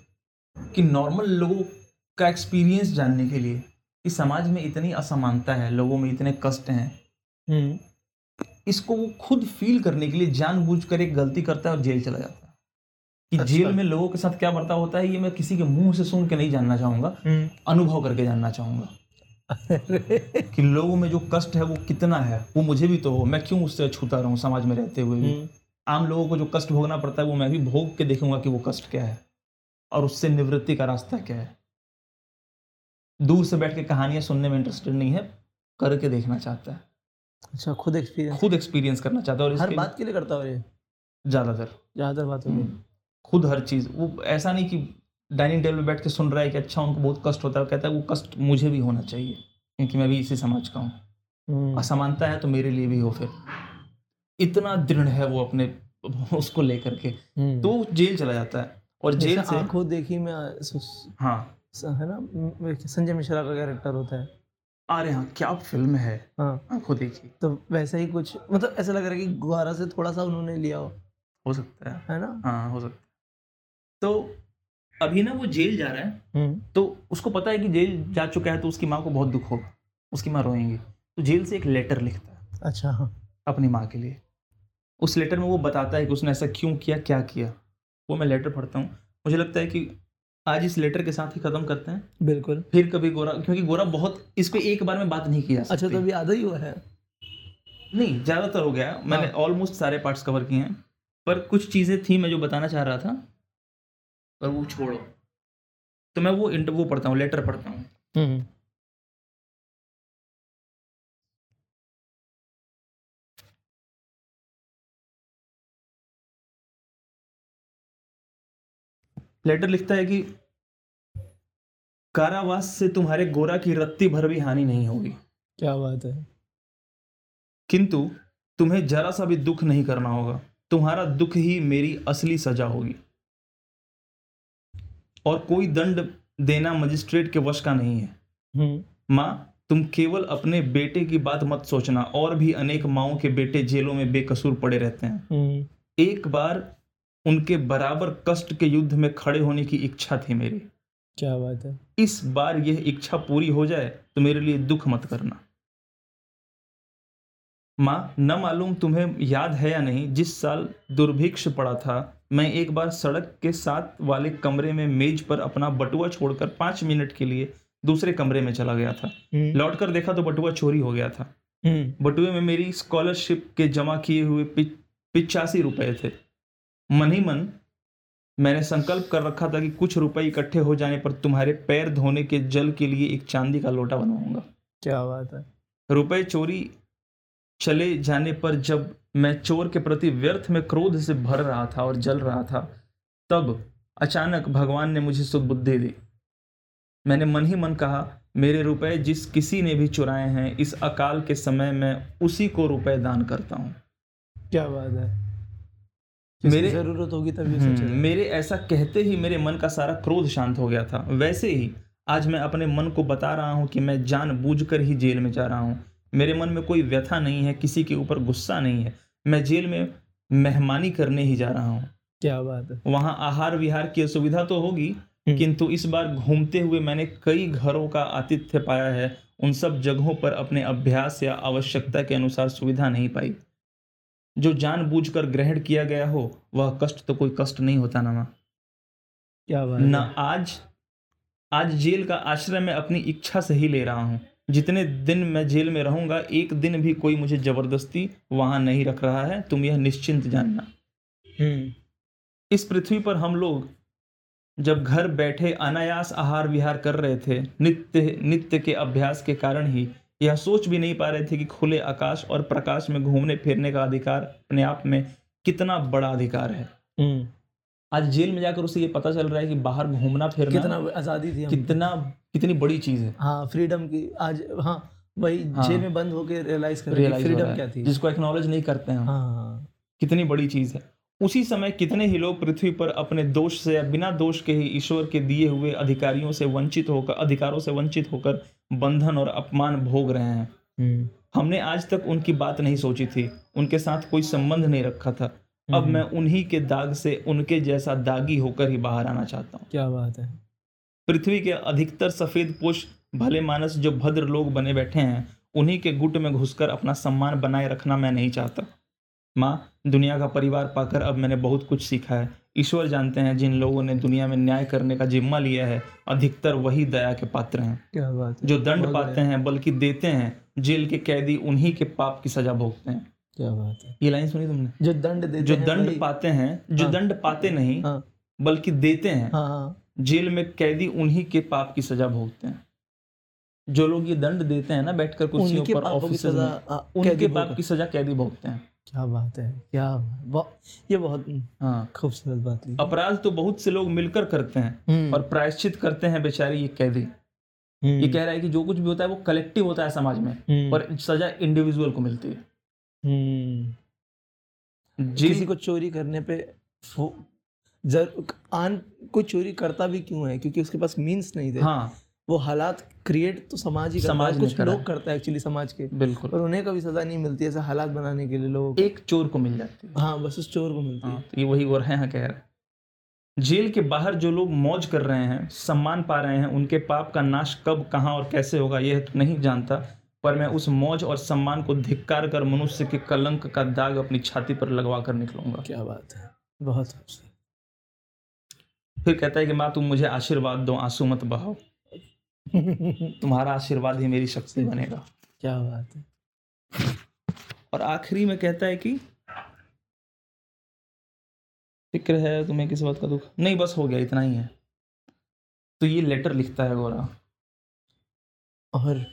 कि नॉर्मल लोगों का एक्सपीरियंस जानने के लिए कि समाज में इतनी असमानता है लोगों में इतने कष्ट हैं। हम्म, इसको वो खुद फील करने के लिए जानबूझकर एक गलती करता है और जेल चला जाता है। कि अच्छा। जेल में लोगों के साथ क्या बर्ताव होता है ये मैं किसी के मुँह से सुन के नहीं जानना चाहूँगा। हम्म, अनुभव करके जानना चाहूँगा। कि लोगों में जो कष्ट है वो कितना है? वो मुझे भी तो हो। मैं क्यों उससे छूता रहूँ समाज में रहते हुए भी? हम्म, आम लोगों को जो कष्ट भोगना पड़ता है वो मैं भी भोग के देखूँगा कि वो कष्ट क्या है। और उससे निवृत्ति का रास्ता क्या है? दूर से बैठ के कहानियाँ सुनने में इंटरेस्टेड नहीं है करके देखना चाहता है। अच्छा खुद एक्सपीरियंस खुद एक्सपीरियंस करना चाहता है और हर बात के लिए करता हो ज़्यादातर। ज़्यादातर बातों में खुद हर चीज़ वो ऐसा नहीं कि डाइनिंग टेबल पे बैठ के सुन रहा है कि अच्छा उनको बहुत कष्ट होता है कहता है वो कष्ट मुझे भी होना चाहिए क्योंकि मैं भी इसी समाज का हूँ। हम्म, असमानता है तो मेरे लिए भी हो फिर। इतना दृढ़ है वो अपने उसको लेकर के। हम्म। तो जेल चला जाता है और जेल से आँखों देखी में हाँ। है ना संजय मिश्रा का कैरेक्टर होता है। अरे हाँ क्या फ़िल्म है। हाँ। आँखों देखी। तो वैसा ही कुछ मतलब ऐसा लग रहा है कि गुहारा से थोड़ा सा उन्होंने लिया हो। हो सकता है। है ना? हाँ हो सकता है। तो अभी ना वो जेल जा रहा है हम्म, तो उसको पता है कि जेल जा चुका है तो उसकी माँ को बहुत दुख होगा उसकी माँ रोएँगी। तो जेल से एक लेटर लिखता है। अच्छा हाँ। अपनी माँ के लिए। उस लेटर में वो बताता है कि उसने ऐसा क्यों किया क्या किया। वो मैं लेटर पढ़ता हूँ। मुझे लगता है कि आज इस लेटर के साथ ही खत्म करते हैं। बिल्कुल। फिर कभी गोरा क्योंकि गोरा बहुत इस पे एक बार में बात नहीं किया अच्छा तो अभी आधा ही हुआ है। नहीं ज़्यादातर हो गया। मैंने हाँ। ऑलमोस्ट सारे पार्ट्स कवर किए हैं। पर कुछ चीज़ें थी मैं जो बताना चाह रहा था। पर वो छोड़ो। तो मैं वो इंटरव्यू पढ़ता हूँ लेटर पढ़ता हूँ। हम्म, लेटर लिखता है कि कारावास से तुम्हारे गोरा की रत्ती भर भी हानि नहीं होगी। क्या बात है? किंतु तुम्हें जरा सा भी दुख नहीं करना होगा। तुम्हारा दुख ही मेरी असली सजा होगी। और कोई दंड देना मजिस्ट्रेट के वश का नहीं है। हम्म, माँ तुम केवल अपने बेटे की बात मत सोचना और भी अनेक माओ के बेटे जेलों में बेकसूर पड़े रहते हैं। हम्म, एक बार उनके बराबर कष्ट के युद्ध में खड़े होने की इच्छा थी मेरी। क्या बात है। इस बार यह इच्छा पूरी हो जाए तो मेरे लिए दुख मत करना। माँ न मालूम तुम्हें याद है या नहीं जिस साल दुर्भिक्ष पड़ा था मैं एक बार सड़क के साथ वाले कमरे में मेज पर अपना बटुआ छोड़कर पाँच मिनट के लिए दूसरे कमरे में चला गया था। हम्म, लौट कर देखा तो बटुआ चोरी हो गया था। हम्म, बटुए में मेरी स्कॉलरशिप के जमा किए हुए पिचासी रुपए थे। मन ही मन मैंने संकल्प कर रखा था कि कुछ रुपए इकट्ठे हो जाने पर तुम्हारे पैर धोने के जल के लिए एक चांदी का लोटा बनवाऊँगा। क्या बात है। रुपए चोरी चले जाने पर जब मैं चोर के प्रति व्यर्थ में क्रोध से भर रहा था और जल रहा था तब अचानक भगवान ने मुझे सुबुद्धि दी। मैंने मन ही मन कहा मेरे रुपए जिस किसी ने भी चुराए हैं इस अकाल के समय में उसी को रुपए दान करता हूँ। क्या बात है। मेरे- ज़रूरत होगी तभी हम्म, मेरे ऐसा कहते ही मेरे मन का सारा क्रोध शांत हो गया था। वैसे ही आज मैं अपने मन को बता रहा हूँ कि मैं जानबूझकर ही जेल में जा रहा हूँ। मेरे मन में कोई व्यथा नहीं है किसी के ऊपर गुस्सा नहीं है। मैं जेल में मेहमानी करने ही जा रहा हूँ। क्या बात है। वहाँ आहार विहार की असुविधा तो होगी हम्म। किंतु इस बार घूमते हुए मैंने कई घरों का आतिथ्य पाया है। उन सब जगहों पर अपने अभ्यास या आवश्यकता के अनुसार सुविधा नहीं पाई। जो जानबूझकर ग्रहण किया गया हो वह कष्ट तो कोई कष्ट नहीं होता ना माँ। क्या बात न आज आज जेल का आश्रय मैं अपनी इच्छा से ही ले रहा हूँ। जितने दिन मैं जेल में रहूँगा एक दिन भी कोई मुझे ज़बरदस्ती वहाँ नहीं रख रहा है तुम यह निश्चिंत जानना। हम्म। इस पृथ्वी पर हम लोग जब घर बैठे अनायास आहार विहार कर रहे थे नित्य नित्य के अभ्यास के कारण ही यह सोच भी नहीं पा रहे थे कि खुले आकाश और प्रकाश में घूमने फिरने का अधिकार अपने आप में कितना बड़ा अधिकार है। हम्म। आज जेल में जाकर उसे ये पता चल रहा है कि बाहर घूमना फिरना कितना आज़ादी थी कितना कितनी बड़ी चीज़ है। हाँ फ्रीडम की आज हाँ वही हाँ। जेल में बंद होके रियलाइज़ कर रियलाइज़ फ्रीडम क्या थी? जिसको एक्नॉलेज नहीं करते हैं हाँ। कितनी बड़ी चीज़ है। उसी समय कितने ही लोग पृथ्वी पर अपने दोष से या बिना दोष के ही ईश्वर के दिए हुए अधिकारियों से वंचित होकर अधिकारों से वंचित होकर बंधन और अपमान भोग रहे हैं। हम्म। हमने आज तक उनकी बात नहीं सोची थी। उनके साथ कोई संबंध नहीं रखा था। अब हम्म। मैं उन्हीं के दाग से उनके जैसा दागी होकर ही बाहर आना चाहता हूँ। क्या बात है। पृथ्वी के अधिकतर सफ़ेद पोष भले मानस जो भद्र लोग बने बैठे हैं उन्हीं के गुट में घुसकर अपना सम्मान बनाए रखना मैं नहीं चाहता। माँ दुनिया का परिवार पाकर अब मैंने बहुत कुछ सीखा है। ईश्वर जानते हैं जिन लोगों ने दुनिया में न्याय करने का जिम्मा लिया है अधिकतर वही दया के पात्र हैं। क्या बात है। जो दंड पाते हैं बल्कि देते हैं जेल के कैदी उन्हीं के पाप की सजा भोगते हैं। क्या बात है। ये लाइन सुनी तुमने? जो दंड देते जो दंड पाते हैं जो हाँ। दंड पाते नहीं हाँ। बल्कि देते हैं। हाँ हाँ। जेल में कैदी उन्हीं के पाप की सजा भोगते हैं। जो लोग ये दंड देते हैं ना बैठकर कुर्सियों उनके पर पापों की सजा हाँ, उनके पाप की सजा कैदी भोगते हैं। क्या बात है क्या ये बहुत हाँ। खूबसूरत बात है अपराध तो बहुत से लोग मिलकर करते हैं हम्म, और प्रायश्चित करते हैं बेचारे ये कैदी। हम्म, ये कह रहा है कि जो कुछ भी होता है वो कलेक्टिव होता है समाज में हम्म, पर सजा इंडिविजुअल को मिलती है। हम्म, किसी को चोरी करने पे आन कोई चोरी करता भी क्यों है? क्योंकि उसके पास मीन्स नहीं थे। हाँ। वो हालात क्रिएट तो समाज ही समाज है कुछ लोग है। करता है एक्चुअली समाज के। बिल्कुल। और उन्हें कभी सजा नहीं मिलती ऐसे हालात बनाने के लिए लोगों को। एक चोर को मिल जाती है। हाँ बस उस चोर को मिलती हाँ है। तो ये वही और हैं कह रहे हैं। जेल के बाहर जो लोग मौज कर रहे हैं सम्मान पा रहे हैं उनके पाप का नाश कब कहाँ और कैसे होगा यह तो नहीं जानता। पर मैं उस मौज और सम्मान को धिक्कार कर मनुष्य के कलंक का दाग अपनी छाती पर लगवा कर निकलूँगा। क्या बात है। बहुत खूबसूरत फिर कहता है कि माँ तुम मुझे आशीर्वाद दो आँसू मत बहाओ। तुम्हारा आशीर्वाद ही मेरी शक्ति बनेगा। क्या बात है। और आखिरी में कहता है कि फ़िक्र है तुम्हें किस बात का दुख? नहीं बस हो गया इतना ही है। तो ये लेटर लिखता है गोरा। और?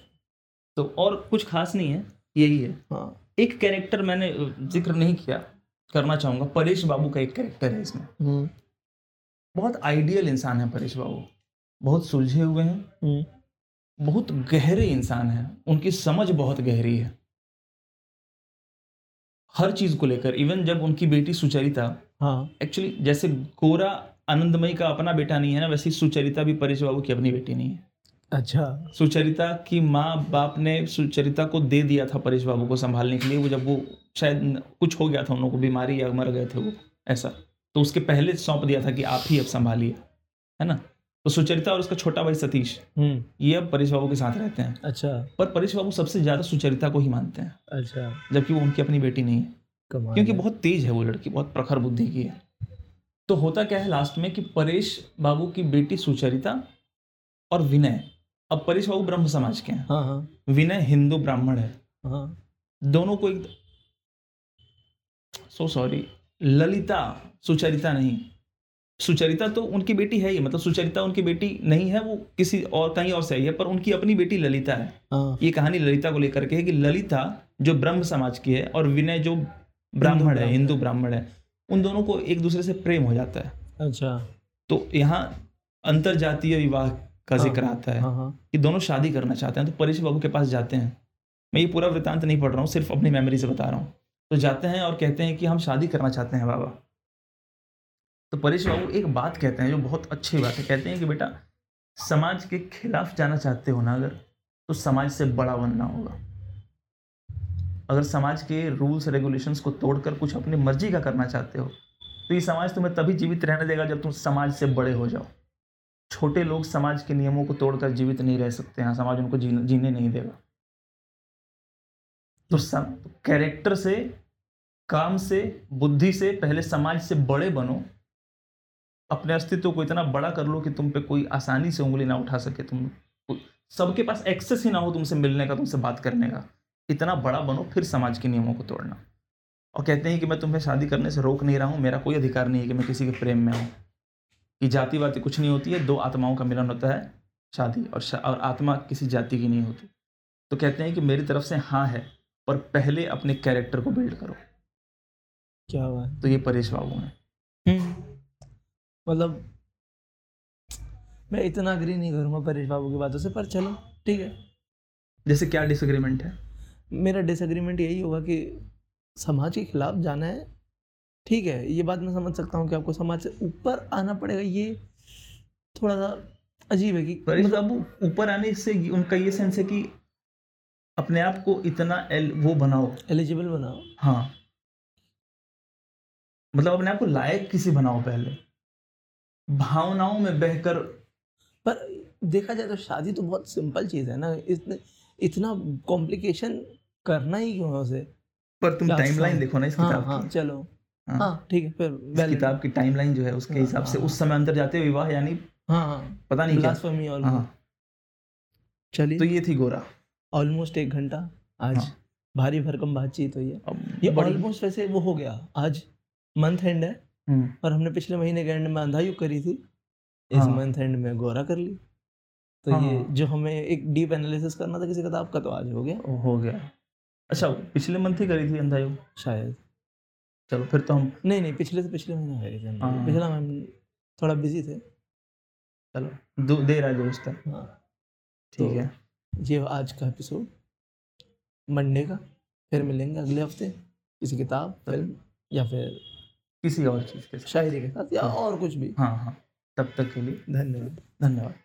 तो और कुछ खास नहीं है यही है। हाँ। एक कैरेक्टर मैंने ज़िक्र नहीं किया करना चाहूँगा। परेश बाबू का एक कैरेक्टर है इसमें। हम्म, बहुत आइडियल इंसान है परेश बाबू। बहुत सुलझे हुए हैं। हम्म, बहुत गहरे इंसान हैं। उनकी समझ बहुत गहरी है। हर चीज़ को लेकर इवन जब उनकी बेटी सुचरिता हाँ। एक्चुअली जैसे गोरा आनंदमयी का अपना बेटा नहीं है ना वैसे सुचरिता भी परेश बाबू की अपनी बेटी नहीं है। अच्छा। सुचरिता की माँ बाप ने सुचरिता को दे दिया था परेश बाबू को संभालने के लिए। वो जब वो शायद कुछ हो गया था उन लोगों को बीमारी या मर गए थे वो ऐसा। तो उसके पहले सौंप दिया था कि आप ही अब संभालिए है ना? तो सुचरिता और उसका छोटा भाई सतीश हम्म। ये अब परेश बाबू के साथ रहते हैं। अच्छा। पर परेश बाबू सबसे ज़्यादा सुचरिता को ही मानते हैं। अच्छा। जबकि वो उनकी अपनी बेटी नहीं है। क्योंकि बहुत तेज है वो लड़की बहुत प्रखर बुद्धि की है। तो होता क्या है लास्ट में कि परेश बाबू की बेटी सुचरिता और विनय अब परेश बाबू ब्रह्म समाज के हैं। हाँ हाँ। विनय हिंदू ब्राह्मण है। हाँ। दोनों को एक सो सॉरी ललिता सुचरिता नहीं। सुचरिता तो उनकी बेटी है ही मतलब सुचरिता उनकी बेटी नहीं है वो किसी और कहीं और से आई है पर उनकी अपनी बेटी ललिता है। हाँ। ये कहानी ललिता को लेकर के है कि ललिता जो ब्रह्म समाज की है और विनय जो ब्राह्मण है हिंदू ब्राह्मण है उन दोनों को एक दूसरे से प्रेम हो जाता है। अच्छा। तो यहाँ अंतर जातीय विवाह का हाँ, ज़िक्र आता है हाँ हाँ। कि दोनों शादी करना चाहते हैं तो परेश बाबू के पास जाते हैं। मैं ये पूरा वृतांत नहीं पढ़ रहा हूँ सिर्फ़ अपनी मेमोरी से बता रहा हूँ। तो जाते हैं और कहते हैं कि हम शादी करना चाहते हैं बाबा तो परेश बाबू एक बात कहते हैं जो बहुत अच्छी बात है। कहते हैं कि बेटा, समाज के खिलाफ जाना चाहते हो ना अगर तो समाज से बड़ा बनना होगा। अगर समाज के रूल्स, रेगुलेशंस को तोड़कर कुछ अपनी मर्ज़ी का करना चाहते हो तो ये समाज तुम्हें तभी जीवित रहने देगा जब तुम समाज से बड़े हो जाओ। छोटे लोग समाज के नियमों को तोड़कर जीवित नहीं रह सकते हैं, समाज उनको जीने नहीं देगा। तो सम कैरेक्टर से, काम से, बुद्धि से पहले समाज से बड़े बनो अपने अस्तित्व को इतना बड़ा कर लो कि तुम पे कोई आसानी से उंगली ना उठा सके तुम सबके पास एक्सेस ही ना हो तुमसे मिलने का तुमसे बात करने का। इतना बड़ा बनो फिर समाज के नियमों को तोड़ना। और कहते हैं कि मैं तुम्हें शादी करने से रोक नहीं रहा हूँ मेरा कोई अधिकार नहीं है कि मैं किसी के प्रेम में हूँ। कि जाति वाति कुछ नहीं होती है दो आत्माओं का मिलन होता है शादी और शा, और आत्मा किसी जाति की नहीं होती। तो कहते हैं कि मेरी तरफ़ से हाँ है पर पहले अपने कैरेक्टर को बिल्ड करो। क्या हुआ है तो ये परेश बाबू हैं। मतलब मैं इतना अग्री नहीं करूँगा परेश बाबू की बातों से पर चलो ठीक है। जैसे क्या डिसएग्रीमेंट है? मेरा डिसएग्रीमेंट यही होगा कि समाज के खिलाफ जाना है ठीक है। ये बात मैं समझ सकता हूँ कि आपको समाज से ऊपर आना पड़ेगा ये थोड़ा सा अजीब है कि परेश बाबू ऊपर आने से उनका ये सेंस है कि अपने आप को इतना एल वो बनाओ। एलिजिबल बनाओ। हाँ। मतलब अपने आप को लायक किसी बनाओ पहले। भावनाओं में बहकर पर देखा जाए तो शादी तो बहुत सिंपल चीज़ है ना। इतने इतना कॉम्प्लिकेशन करना ही क्यों है उसे? पर तुम टाइमलाइन देखो ना इस हाँ किताब हाँ की। चलो। हाँ। हाँ ठीक है फिर इस किताब की टाइमलाइन जो है उसके हाँ, हिसाब से हाँ। उस समय अंदर जाते विवाह यानी हाँ हाँ। पता नहीं क्या। हाँ। ऑलमोस्ट तो ये थी गोरा। ऑलमोस्ट एक घंटा। आज हाँ। भारी भरकम बातचीत हुई है। ये ऑलमोस्ट वैसे वो हो गया। आज मंथ एंड है। और हमने पिछले महीने के एंड में अंधायुग करी थी। इस हाँ। मंथ एंड में गोरा कर ली। तो हाँ। ये जो हमें एक डीप एनालिसिस करना था किसी किताब का तो आज हो गया। हो गया। अच्छा पिछले मंथ ही करी थी अंधायु शायद। चलो फिर तो हम नहीं नहीं पिछले से पिछले महीने करी थी। हाँ। पिछला हम थोड़ा बिज़ी थे। चलो दो देर है दोस्त है। हाँ। ठीक तो- है। ये आज का एपिसोड मंडे का। फिर मिलेंगे अगले हफ़्ते। किसी किताब फ़िल्म या फिर किसी और चीज़ के साथ। शायरी के साथ या और कुछ भी। हाँ हाँ। तब तक के लिए धन्यवाद। धन्यवाद।